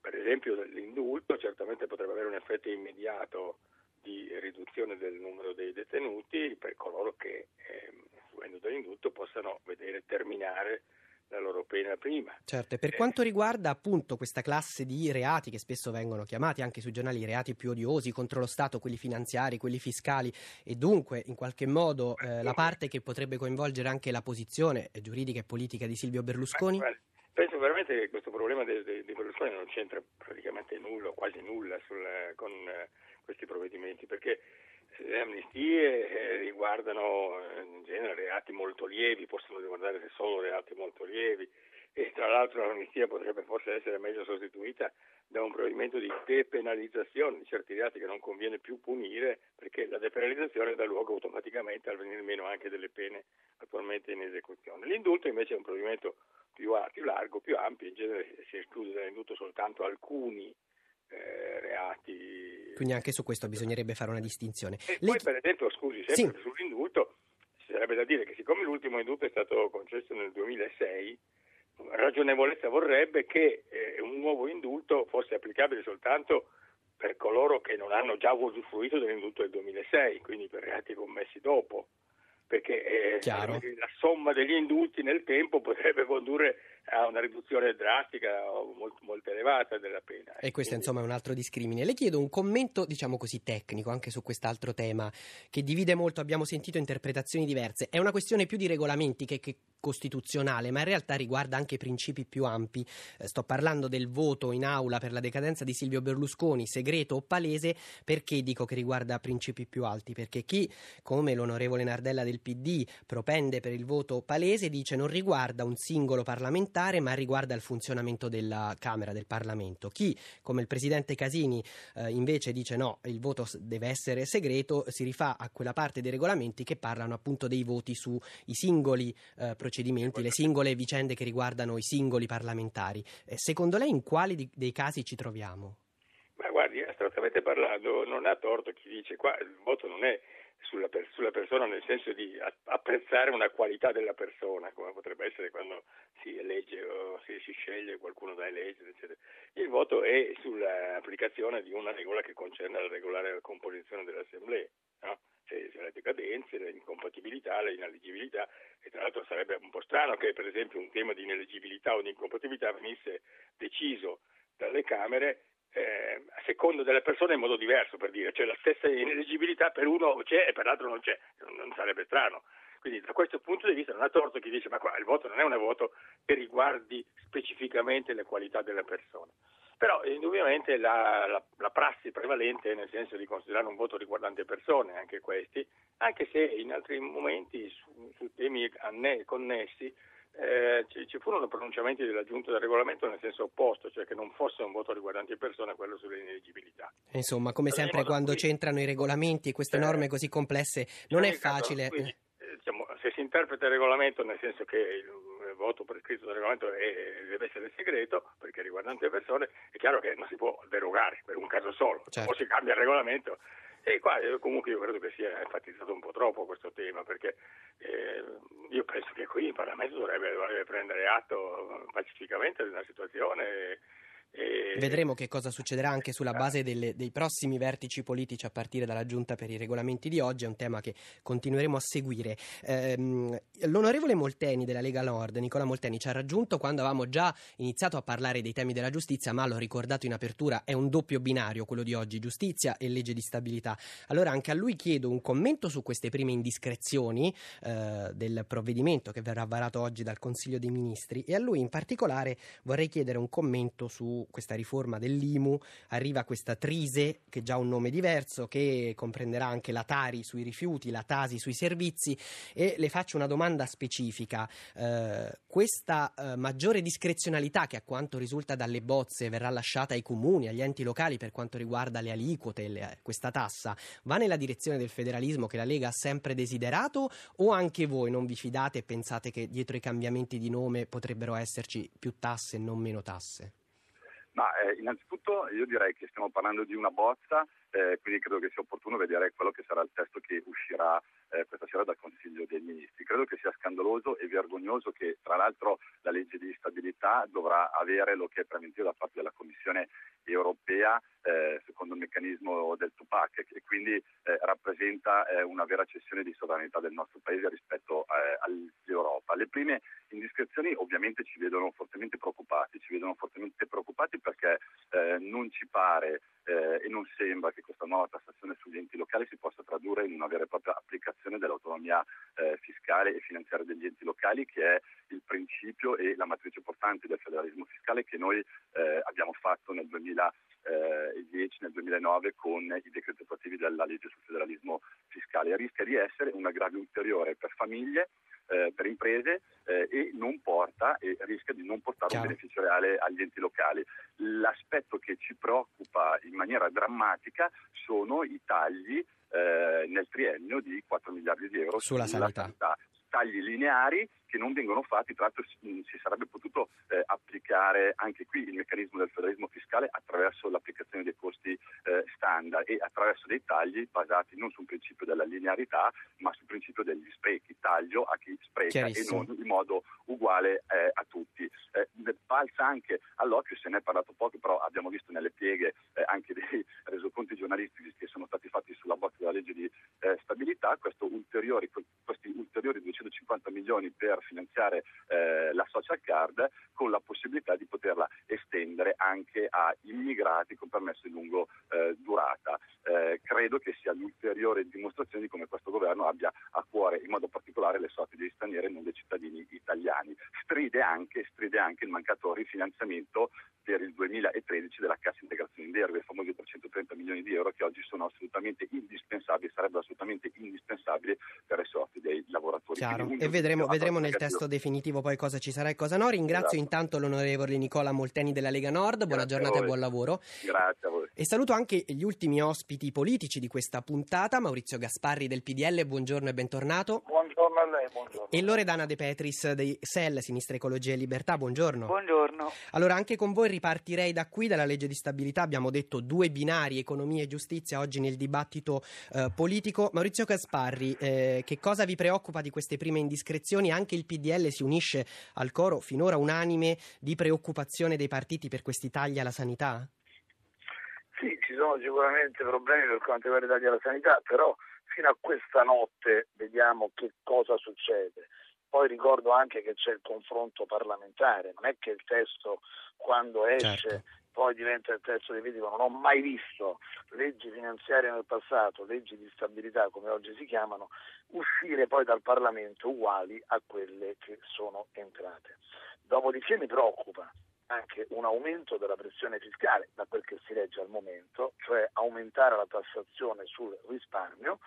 Per esempio l'indulto certamente potrebbe avere un effetto immediato di riduzione del numero dei detenuti per coloro che, eh, fruendo dell'indulto, possano vedere terminare la loro pena prima. Certo, e per quanto riguarda appunto questa classe di reati che spesso vengono chiamati anche sui giornali i reati più odiosi contro lo Stato, quelli finanziari, quelli fiscali e dunque in qualche modo eh, la parte che potrebbe coinvolgere anche la posizione giuridica e politica di Silvio Berlusconi? Beh, penso veramente che questo problema di, di, di, Berlusconi non c'entra praticamente nulla, quasi nulla sul, con eh, questi provvedimenti perché le amnistie eh, riguardano eh, in genere reati molto lievi, possono riguardare solo reati molto lievi e tra l'altro l'amnistia potrebbe forse essere meglio sostituita da un provvedimento di depenalizzazione di certi reati che non conviene più punire perché la depenalizzazione dà luogo automaticamente al venire meno anche delle pene attualmente in esecuzione. L'indulto invece è un provvedimento più, più largo, più ampio, in genere si esclude dall'indulto soltanto alcuni eh, reati. Quindi anche su questo bisognerebbe fare una distinzione. E Lei... poi per esempio, scusi, sempre sì. sull'indulto, ci sarebbe da dire che siccome l'ultimo indulto è stato concesso nel 2006, ragionevolezza vorrebbe che eh, un nuovo indulto fosse applicabile soltanto per coloro che non hanno già usufruito dell'indulto del 2006, quindi per reati commessi dopo perché eh, la somma degli indulti nel tempo potrebbe condurre a una riduzione drastica molto, molto elevata della pena. E questo Quindi... insomma è un altro discrimine. Le chiedo un commento, diciamo così, tecnico anche su quest'altro tema che divide molto, abbiamo sentito interpretazioni diverse. È una questione più di regolamenti che, che costituzionale, ma in realtà riguarda anche principi più ampi. Eh, sto parlando del voto in aula per la decadenza di Silvio Berlusconi, segreto o palese, perché dico che riguarda principi più alti? Perché chi, come l'onorevole Nardella del PD, propende per il voto palese, dice non riguarda un singolo parlamentare, ma riguarda il funzionamento della Camera, del Parlamento. Chi, come il presidente Casini, eh, invece dice no, il voto deve essere segreto, si rifà a quella parte dei regolamenti che parlano appunto dei voti sui singoli eh, procedimenti procedimenti, le singole vicende che riguardano i singoli parlamentari. Eh, secondo lei in quali di, dei casi ci troviamo? Ma guardi, astrattamente parlando, non ha torto chi dice qua il voto non è sulla, per, sulla, persona nel senso di apprezzare una qualità della persona, come potrebbe essere quando si elegge o si, si sceglie qualcuno da eleggere, eccetera. Il voto è sull'applicazione di una regola che concerne la regolare composizione dell'Assemblea. No? se le decadenze, le incompatibilità, le ineleggibilità e tra l'altro sarebbe un po' strano che per esempio un tema di ineleggibilità o di incompatibilità venisse deciso dalle Camere eh, a secondo delle persone in modo diverso per dire, cioè la stessa ineleggibilità per uno c'è e per l'altro non c'è, non, sarebbe strano. Quindi da questo punto di vista non ha torto chi dice ma qua il voto non è un voto che riguardi specificamente le qualità della persona. Però indubbiamente la, la, la, prassi prevalente è nel senso di considerare un voto riguardante persone, anche questi, anche se in altri momenti su, su temi connessi eh, ci, ci, furono pronunciamenti della Giunta del Regolamento nel senso opposto, cioè che non fosse un voto riguardante persone quello sull'ineleggibilità. Insomma, come sempre quando qui, c'entrano i regolamenti e queste eh, norme così complesse non è facile. Quindi, eh, diciamo, se si interpreta il regolamento nel senso che il, voto prescritto dal regolamento è, deve essere segreto perché riguardante le persone, è chiaro che non si può derogare per un caso solo, certo. o si cambia il regolamento. E qua eh, comunque io credo che sia enfatizzato un po' troppo questo tema perché eh, io penso che qui il Parlamento dovrebbe, dovrebbe prendere atto pacificamente di una situazione e... Vedremo che cosa succederà anche sulla base delle, dei prossimi vertici politici a partire dalla giunta per i regolamenti di oggi, è un tema che continueremo a seguire. Ehm, l'onorevole Molteni della Lega Nord, Nicola Molteni, ci ha raggiunto quando avevamo già iniziato a parlare dei temi della giustizia, ma l'ho ricordato in apertura, è un doppio binario quello di oggi, giustizia e legge di stabilità. Allora anche a lui chiedo un commento su queste prime indiscrezioni eh, del provvedimento che verrà varato oggi dal Consiglio dei Ministri e a lui in particolare vorrei chiedere un commento su questa riforma dell'IMU, arriva questa Trise, che ha già un nome diverso, che comprenderà anche la Tari sui rifiuti, la Tasi sui servizi e le faccio una domanda specifica. Eh, questa eh, maggiore discrezionalità che a quanto risulta dalle bozze verrà lasciata ai comuni, agli enti locali per quanto riguarda le aliquote, le, questa tassa, va nella direzione del federalismo che la Lega ha sempre desiderato o anche voi non vi fidate e pensate che dietro i cambiamenti di nome potrebbero esserci più tasse e non meno tasse? Ma eh, innanzitutto io direi che stiamo parlando di una bozza, eh, quindi credo che sia opportuno vedere quello che sarà il testo che uscirà eh, questa sera dal Consiglio dei Ministri. Credo che sia scandaloso e vergognoso che tra l'altro la legge di stabilità dovrà avere lo che è preventivo da parte della Commissione europea eh, secondo il meccanismo del Tupac e quindi eh, rappresenta eh, una vera cessione di sovranità del nostro Paese rispetto eh, all'Europa. Le prime indiscrezioni ovviamente ci vedono fortemente preoccupati, ci vedono fortemente preoccupati perché non ci pare e non sembra che questa nuova tassazione sugli enti locali si possa tradurre in una vera e propria applicazione dell'autonomia fiscale e finanziaria degli enti locali che è il principio e la matrice portante del federalismo fiscale che noi abbiamo fatto nel 2000 2010 nel 2009 con i decreti attuativi della legge sul federalismo fiscale. Rischia di essere un aggravio ulteriore per famiglie, eh, per imprese eh, e non porta e rischia di non portare Chiaro. un beneficio reale agli enti locali. L'aspetto che ci preoccupa in maniera drammatica sono i tagli eh, nel triennio di 4 miliardi di euro sulla, sulla sanità. sanità tagli lineari che non vengono fatti, tra l'altro si sarebbe potuto eh, applicare anche qui il meccanismo del federalismo fiscale attraverso l'applicazione dei costi eh, standard e attraverso dei tagli basati non sul principio della linearità ma sul principio degli sprechi, taglio a chi spreca e non in modo uguale eh, a tutti. Eh, balza anche all'occhio, se ne è parlato poco, però abbiamo visto nelle pieghe eh, anche dei resoconti giornalistici che sono stati fatti sulla bozza della legge di eh, stabilità, ulteriori, questi ulteriori 250 milioni per finanziare eh, la social card con la possibilità di poterla estendere anche a immigrati con permesso di lungo eh, durata. Eh, credo che sia l'ulteriore dimostrazione di come questo governo abbia a cuore in modo particolare le sorti degli stranieri e non dei cittadini italiani. Stride anche, stride anche il mancato rifinanziamento per il 2013 della cassa integrazione in deroga, i famosi 330 milioni di euro che oggi sono assolutamente indispensabili, sarebbero assolutamente indispensabili per le sorti dei lavoratori. Chiaro. E vedremo, vedremo nel testo definitivo poi cosa ci sarà e cosa no. Ringrazio esatto. intanto l'onorevole Nicola Molteni della Lega Nord, buona Grazie giornata e buon lavoro. Grazie a voi. E saluto anche gli ultimi ospiti politici di questa puntata, Maurizio Gasparri del PDL, buongiorno e bentornato. Buongiorno a lei, buongiorno. E Loredana De Petris dei SEL, Sinistra Ecologia e Libertà, buongiorno. Buongiorno. Allora anche con voi ripartirei da qui, dalla legge di stabilità, abbiamo detto due binari, economia e giustizia, oggi nel dibattito eh, politico. Maurizio Gasparri, eh, che cosa vi preoccupa di queste prime indiscrezioni? Anche il PDL si unisce al coro finora unanime di preoccupazione dei partiti per questi tagli alla sanità? Sì, ci sono sicuramente problemi per quanto riguarda i tagli alla sanità, però fino a questa notte vediamo che cosa succede. Poi ricordo anche che c'è il confronto parlamentare, non è che il testo quando esce certo. poi diventa il testo definitivo. Non ho mai visto leggi finanziarie nel passato, leggi di stabilità come oggi si chiamano, uscire poi dal Parlamento uguali a quelle che sono entrate. Dopodiché mi preoccupa anche un aumento della pressione fiscale, da quel che si legge al momento, cioè aumentare la tassazione sul risparmio,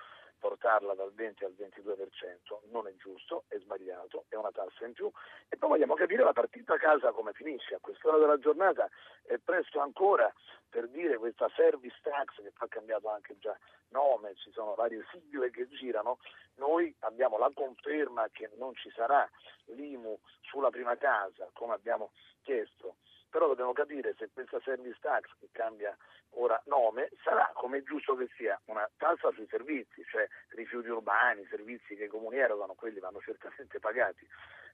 portarla dal 20 al 22%, non è giusto, è sbagliato, è una tassa in più e poi vogliamo capire la partita a casa come finisce. A quest'ora della giornata è presto ancora per dire questa service tax che ha cambiato anche già nome, ci sono varie sigle che girano, noi abbiamo la conferma che non ci sarà l'IMU sulla prima casa come abbiamo chiesto però dobbiamo capire se questa service tax che cambia ora nome sarà come è giusto che sia una tassa sui servizi, cioè rifiuti urbani, servizi che i comuni erogano, quelli vanno certamente pagati,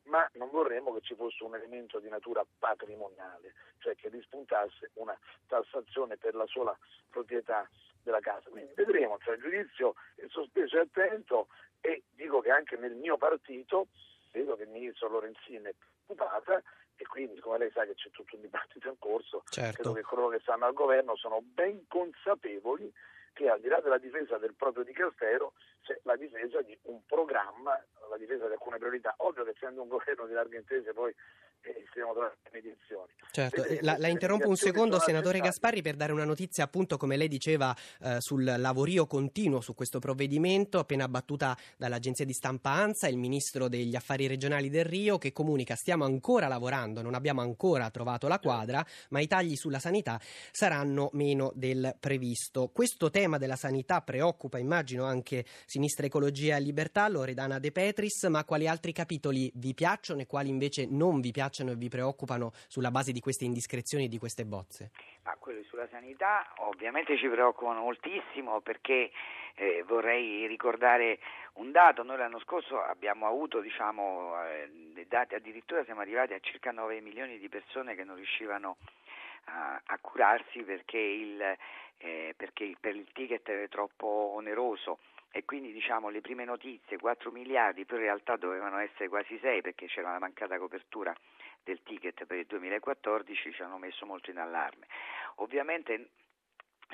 ma non vorremmo che ci fosse un elemento di natura patrimoniale, cioè che rispuntasse una tassazione per la sola proprietà della casa. Quindi vedremo, cioè il giudizio è sospeso e attento e dico che anche nel mio partito vedo che il ministro Lorenzini è preoccupata e quindi come lei sa che c'è tutto un dibattito in corso, certo. credo che coloro che stanno al governo sono ben consapevoli che al di là della difesa del proprio dicastero c'è la difesa di un programma, la difesa di alcune priorità. Ovvio che essendo un governo di larga intesa poi mediazioni. Certo, la, la, interrompo un secondo, senatore Gasparri, per dare una notizia, appunto, come lei diceva, eh, sul lavorio continuo su questo provvedimento, appena battuta dall'agenzia di stampa ANSA, il ministro degli affari regionali del Rio, che comunica stiamo ancora lavorando, non abbiamo ancora trovato la quadra, ma i tagli sulla sanità saranno meno del previsto. Questo tema della sanità preoccupa, immagino, anche Sinistra Ecologia e Libertà, Loredana De Petris, ma quali altri capitoli vi piacciono e quali invece non vi piacciono e vi preoccupano sulla base di queste indiscrezioni e di queste bozze? Ma quelli sulla sanità ovviamente ci preoccupano moltissimo perché eh, vorrei ricordare un dato, noi l'anno scorso abbiamo avuto diciamo, eh, dati, addirittura siamo arrivati a circa 9 milioni di persone che non riuscivano a, a curarsi perché, il, eh, perché per il ticket era troppo oneroso e quindi diciamo le prime notizie 4 miliardi, però in realtà dovevano essere quasi 6 perché c'era una mancata copertura del ticket per il 2014 ci hanno messo molto in allarme. Ovviamente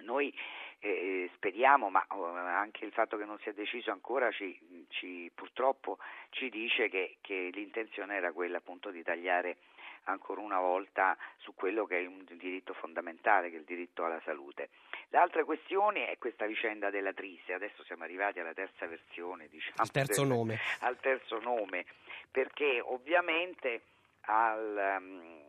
noi eh, speriamo, ma oh, anche il fatto che non sia deciso ancora ci, ci, purtroppo ci dice che, che, l'intenzione era quella appunto di tagliare ancora una volta su quello che è un diritto fondamentale, che è il diritto alla salute. L'altra questione è questa vicenda della Trise, adesso siamo arrivati alla terza versione, diciamo, al terzo del, nome, al terzo nome perché ovviamente al, um,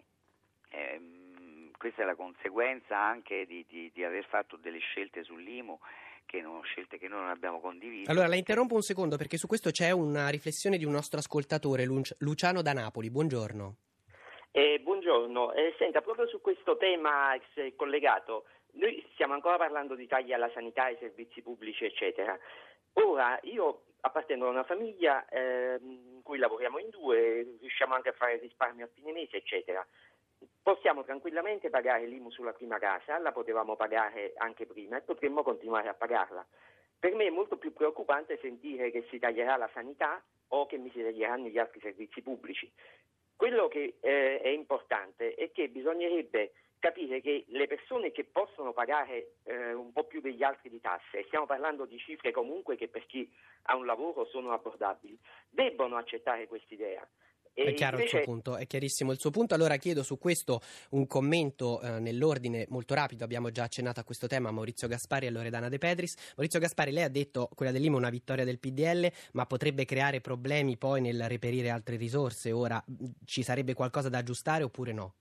ehm, questa è la conseguenza anche di, di, di aver fatto delle scelte sull'IMU che non, scelte che noi non abbiamo condiviso. Allora la interrompo un secondo perché su questo c'è una riflessione di un nostro ascoltatore, Luciano da Napoli. Buongiorno. Eh, buongiorno, eh, senta, proprio su questo tema collegato, noi stiamo ancora parlando di tagli alla sanità, ai servizi pubblici, eccetera. Ora, io appartengo a una famiglia eh, in cui lavoriamo in due, riusciamo anche a fare risparmio a fine mese, eccetera. Possiamo tranquillamente pagare l'IMU sulla prima casa, la potevamo pagare anche prima e potremmo continuare a pagarla. Per me è molto più preoccupante sentire che si taglierà la sanità o che mi si taglieranno gli altri servizi pubblici. Quello che eh, è importante è che bisognerebbe capire che le persone che possono pagare eh, un po' più degli altri di tasse, e stiamo parlando di cifre comunque che per chi ha un lavoro sono abbordabili, debbono accettare quest'idea. È chiaro invece... il suo punto, è chiarissimo il suo punto. Allora chiedo su questo un commento eh, nell'ordine molto rapido. Abbiamo già accennato a questo tema Maurizio Gaspari e Loredana De Pedris. Maurizio Gaspari, lei ha detto quella dell'IMA è una vittoria del PDL, ma potrebbe creare problemi poi nel reperire altre risorse. Ora ci sarebbe qualcosa da aggiustare oppure no?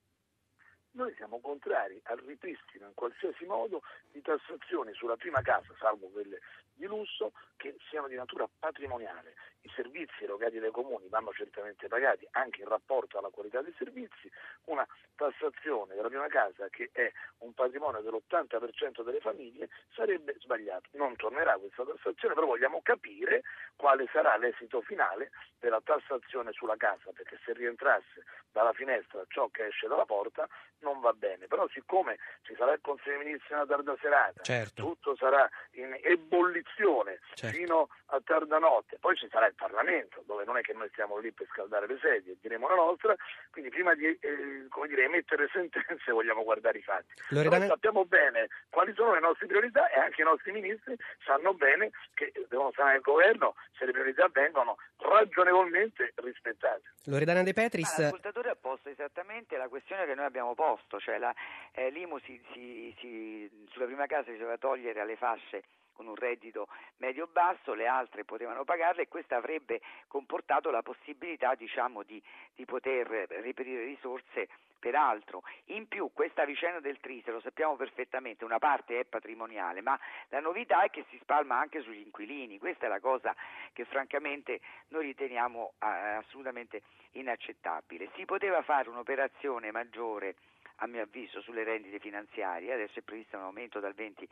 Noi siamo contrari al ripristino in qualsiasi modo di tassazioni sulla prima casa, salvo quelle di lusso, che siano di natura patrimoniale. I servizi erogati dai comuni vanno certamente pagati anche in rapporto alla qualità dei servizi. Una tassazione della prima casa che è un patrimonio dell'80% delle famiglie sarebbe sbagliato. Non tornerà questa tassazione, però vogliamo capire quale sarà l'esito finale della tassazione sulla casa, perché se rientrasse dalla finestra ciò che esce dalla porta non va bene, però siccome ci sarà Consiglio dei Ministri una tarda serata, certo. tutto sarà in ebollizione certo. fino a tarda notte, poi ci sarà il Parlamento, dove non è che noi stiamo lì per scaldare le sedie, diremo la nostra, quindi prima di eh, dire, emettere sentenze vogliamo guardare i fatti. Loredana... Noi sappiamo bene quali sono le nostre priorità e anche i nostri ministri sanno bene che devono stare nel governo se le priorità vengono ragionevolmente rispettate. Loredana De Petris... Ah, l'ascoltatore ha posto esattamente la questione che noi abbiamo posto, cioè la, eh, l'IMU si, si, si, sulla prima casa si doveva togliere alle fasce con un reddito medio-basso, le altre potevano pagarle e questo avrebbe comportato la possibilità diciamo, di, di, poter reperire risorse per altro. In più questa vicenda del Trise, lo sappiamo perfettamente, una parte è patrimoniale, ma la novità è che si spalma anche sugli inquilini, questa è la cosa che francamente noi riteniamo eh, assolutamente inaccettabile. Si poteva fare un'operazione maggiore a mio avviso sulle rendite finanziarie, adesso è previsto un aumento dal 20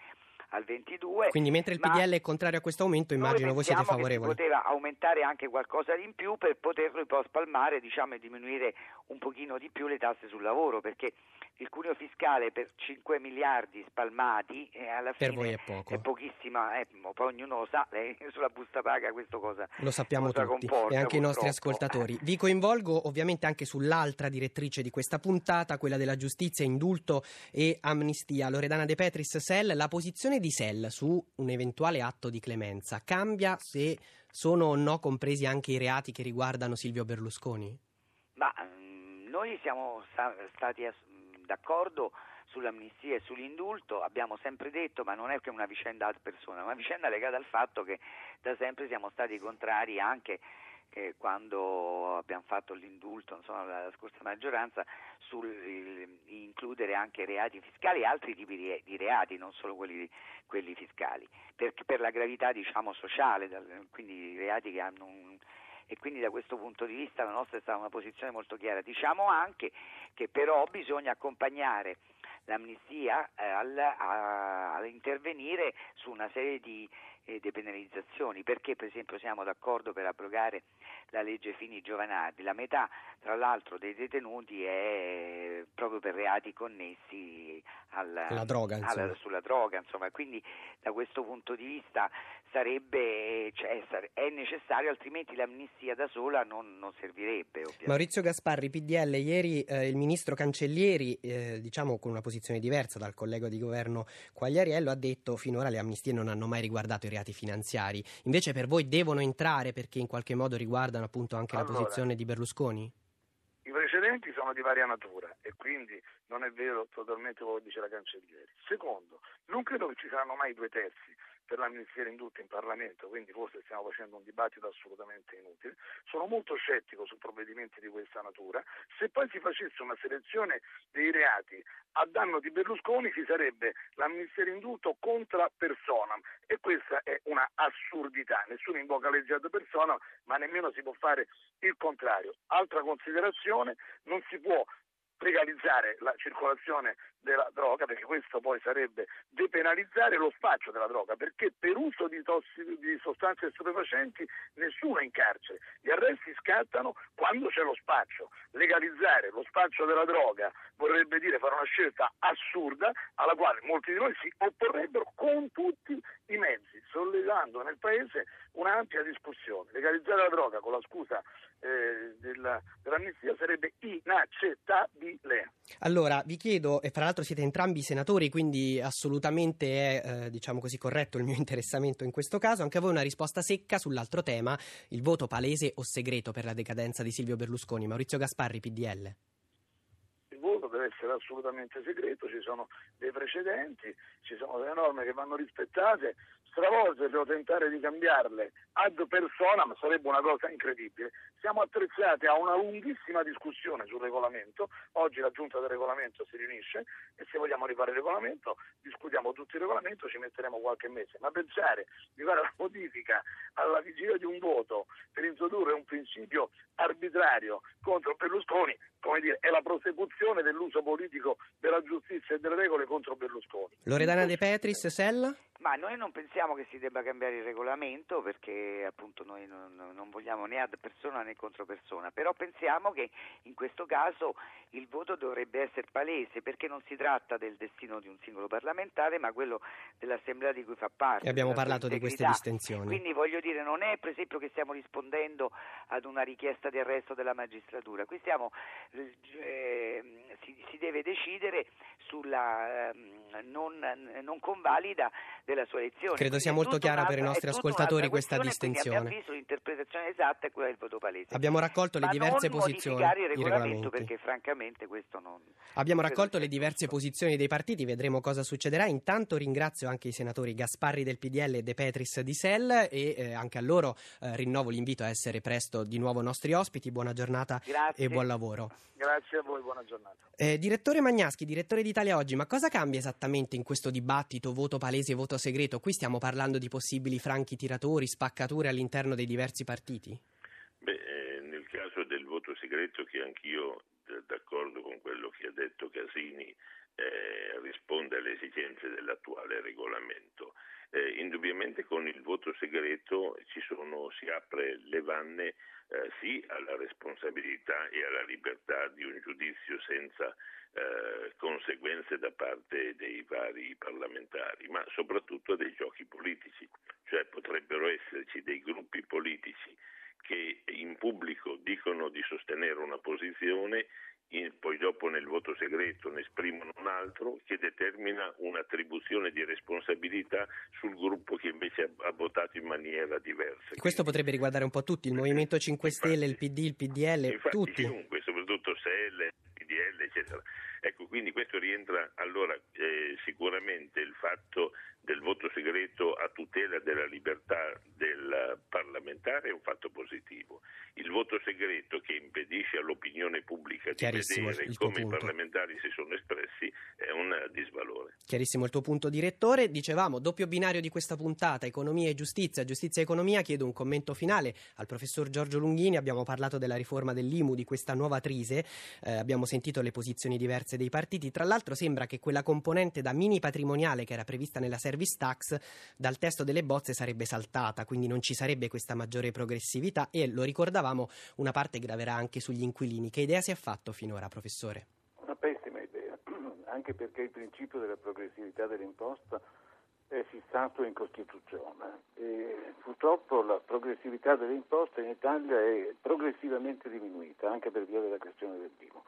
al 22. Quindi mentre il PDL è contrario a questo aumento, immagino voi siete favorevoli. si poteva aumentare anche qualcosa di in più per poterlo poi spalmare diciamo, e diminuire un pochino di più le tasse sul lavoro, perché il cuneo fiscale per 5 miliardi spalmati eh, alla fine per voi è, poco. è pochissima, eh, poi ognuno lo sa, lei sulla busta paga questo cosa Lo sappiamo cosa tutti e anche i nostri ascoltatori. Vi coinvolgo ovviamente anche sull'altra direttrice di questa puntata, quella della giustizia, indulto e amnistia. Loredana De Petris, SEL, la posizione di SEL su un eventuale atto di clemenza cambia se sono o no compresi anche i reati che riguardano Silvio Berlusconi? Ma noi siamo stati d'accordo sull'amnistia e sull'indulto abbiamo sempre detto, ma non è che una vicenda ad persona, è una vicenda legata al fatto che da sempre siamo stati contrari anche eh, quando abbiamo fatto l'indulto, insomma, la, scorsa maggioranza, sul includere anche reati fiscali e altri tipi di, di reati, non solo quelli, quelli fiscali, per, per, la gravità diciamo, sociale, quindi reati che hanno un, e quindi da questo punto di vista la nostra è stata una posizione molto chiara. Diciamo anche che però bisogna accompagnare l'amnistia eh, a, intervenire su una serie di eh, depenalizzazioni, perché per esempio siamo d'accordo per abrogare la legge Fini Giovanardi, la metà tra l'altro dei detenuti è proprio per reati connessi alla, droga, alla, sulla droga, insomma, quindi da questo punto di vista sarebbe, cioè, è necessario, altrimenti l'amnistia da sola non, non servirebbe. Ovviamente. Maurizio Gasparri, PDL, ieri eh, il ministro Cancellieri, eh, diciamo con una posizione diversa dal collega di governo Quagliariello, ha detto finora le amnistie non hanno mai riguardato i reati finanziari, invece per voi devono entrare perché in qualche modo riguardano appunto anche allora, la posizione di Berlusconi? I precedenti sono di varia natura e quindi non è vero totalmente quello che dice la Cancellieri. Secondo, non credo che ci saranno mai due terzi per l'amnistia indulta in Parlamento, quindi forse stiamo facendo un dibattito assolutamente inutile. Sono molto scettico su provvedimenti di questa natura. Se poi si facesse una selezione dei reati a danno di Berlusconi ci sarebbe l'amnistia indulto contra personam e questa è una assurdità. Nessuno invoca legge ad personam, ma nemmeno si può fare il contrario. Altra considerazione, non si può legalizzare la circolazione della droga, perché questo poi sarebbe depenalizzare lo spaccio della droga, perché per uso di, tossi, di sostanze stupefacenti nessuno è in carcere, gli arresti scattano quando c'è lo spaccio. Legalizzare lo spaccio della droga vorrebbe dire fare una scelta assurda alla quale molti di noi si opporrebbero con tutti i mezzi, sollevando nel Paese un'ampia discussione. Legalizzare la droga con la scusa eh, della, dell'amnistia sarebbe inaccettabile. Allora, vi chiedo, e fra l'altro siete entrambi senatori, quindi assolutamente è eh, diciamo così, corretto il mio interessamento in questo caso, anche a voi una risposta secca sull'altro tema, il voto palese o segreto per la decadenza di Silvio Berlusconi. Maurizio Gasparri, PDL Il voto deve essere assolutamente segreto, ci sono dei precedenti, ci sono delle norme che vanno rispettate, stravolgerle o tentare di cambiarle ad personam sarebbe una cosa incredibile. Siamo attrezzati a una lunghissima discussione sul regolamento, oggi la giunta del regolamento si riunisce e se vogliamo rifare il regolamento discutiamo tutto il regolamento, ci metteremo qualche mese, ma pensare di fare la modifica alla vigilia di un voto per introdurre un principio arbitrario contro Berlusconi, come dire, è la prosecuzione dell'uso politico della giustizia e delle regole contro Berlusconi. Loredana De Petris, Sella? Ma noi non pensiamo che si debba cambiare il regolamento perché appunto noi non, non, vogliamo né ad persona né contro persona, però pensiamo che in questo caso il voto dovrebbe essere palese perché non si tratta del destino di un singolo parlamentare ma quello dell'assemblea di cui fa parte. E abbiamo parlato di queste distensioni. Quindi voglio dire, non è per esempio che stiamo rispondendo ad una richiesta di arresto della magistratura, qui stiamo, eh, si, si, deve decidere sulla eh, non, non convalida della sua elezione. Credo sia molto chiara per i nostri ascoltatori questa distinzione. Abbiamo visto l'interpretazione esatta è quella del voto palese. Abbiamo raccolto le diverse posizioni. il regolamento, perché francamente questo non. Abbiamo raccolto le diverse posizioni dei partiti, vedremo cosa succederà. Intanto ringrazio anche i senatori Gasparri del PDL e De Petris di SEL e eh, anche a loro eh, rinnovo l'invito a essere presto di nuovo nostri ospiti. Buona giornata Grazie. e buon lavoro. Grazie a voi, buona giornata. Eh, direttore Magnaschi, direttore d'Italia Oggi, ma cosa cambia esattamente in questo dibattito voto palese e voto segreto? Qui stiamo parlando di possibili franchi tiratori, spaccature all'interno dei diversi partiti? Beh, eh, nel caso del voto segreto, che anch'io d'accordo con quello che ha detto Casini, eh, risponde alle esigenze dell'attuale regolamento. Eh, indubbiamente con il voto segreto sono, si apre le vanne eh, sì alla responsabilità e alla libertà di un giudizio senza eh, conseguenze da parte dei vari parlamentari, ma soprattutto dei giochi politici, cioè potrebbero esserci dei gruppi politici che in pubblico dicono di sostenere una posizione poi dopo nel voto segreto ne esprimono un altro che determina un'attribuzione di responsabilità sul gruppo che invece ha, votato in maniera diversa. Questo Quindi, potrebbe riguardare un po' tutti, il Movimento 5 Stelle, il PD, il PDL, infatti, tutti. Comunque, soprattutto SEL eccetera. Ecco, quindi questo rientra allora eh, sicuramente il fatto del voto segreto a tutela della libertà del parlamentare è un fatto positivo. Il voto segreto che impedisce all'opinione di vedere come i parlamentari si sono espressi. Chiarissimo il tuo punto, direttore. Dicevamo, doppio binario di questa puntata, economia e giustizia, giustizia e economia. Chiedo un commento finale al professor Giorgio Lunghini. Abbiamo parlato della riforma dell'IMU, di questa nuova trise. Eh, abbiamo sentito le posizioni diverse dei partiti. Tra l'altro sembra che quella componente da mini patrimoniale che era prevista nella service tax dal testo delle bozze sarebbe saltata, quindi non ci sarebbe questa maggiore progressività e lo ricordavamo, una parte graverà anche sugli inquilini. Che idea si è fatto finora, professore? Anche perché il principio della progressività dell'imposta è fissato in Costituzione e purtroppo la progressività delle imposte in Italia è progressivamente diminuita anche per via della questione del primo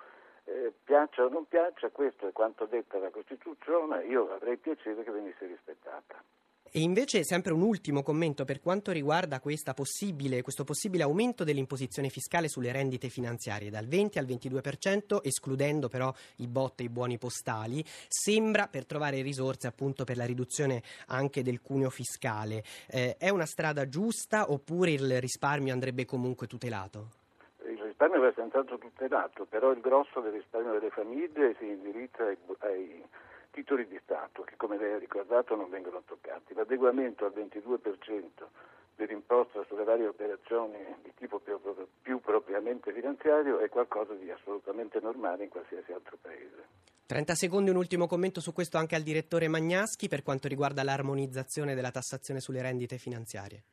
eh, piaccia o non piaccia, questo è quanto detta la Costituzione, io avrei piacere che venisse rispettata. E invece sempre un ultimo commento per quanto riguarda possibile, questo possibile aumento dell'imposizione fiscale sulle rendite finanziarie dal 20 al 22%, escludendo però i bot e i buoni postali, sembra per trovare risorse appunto per la riduzione anche del cuneo fiscale. Eh, è una strada giusta oppure il risparmio andrebbe comunque tutelato? risparmio va senz'altro tutelato, però il grosso del risparmio delle famiglie si indirizza ai, ai titoli di Stato che come lei ha ricordato non vengono toccati. L'adeguamento al 22% dell'imposta sulle varie operazioni di tipo più, più propriamente finanziario è qualcosa di assolutamente normale in qualsiasi altro paese. 30 secondi, un ultimo commento su questo anche al direttore Magnaschi per quanto riguarda l'armonizzazione della tassazione sulle rendite finanziarie.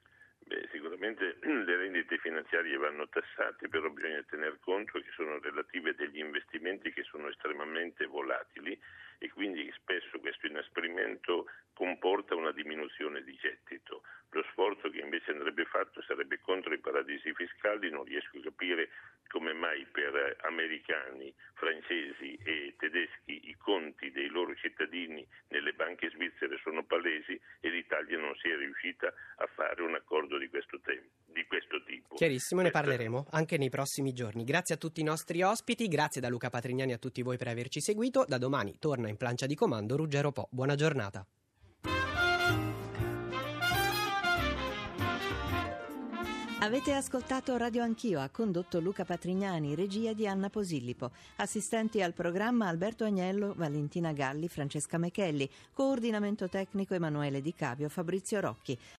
Beh, sicuramente le rendite finanziarie vanno tassate, però bisogna tener conto che sono relative a degli investimenti che sono estremamente volatili e quindi spesso questo inasprimento comporta una diminuzione di gettito. Lo sforzo che invece andrebbe fatto sarebbe contro i paradisi fiscali, non riesco a capire come mai per americani, francesi e tedeschi i conti dei loro cittadini nelle banche svizzere sono palesi e l'Italia non sia riuscita a fare un accordo di questo, te- di questo tipo. Chiarissimo, ne parleremo anche nei prossimi giorni. Grazie a tutti i nostri ospiti, grazie da Luca Patrignani a tutti voi per averci seguito. Da domani torna in plancia di comando Ruggero Po. Buona giornata. Avete ascoltato Radio Anch'io, ha condotto Luca Patrignani, regia di Anna Posillipo, assistenti al programma Alberto Agnello, Valentina Galli, Francesca Mechelli, coordinamento tecnico Emanuele Di Cavio, Fabrizio Rocchi.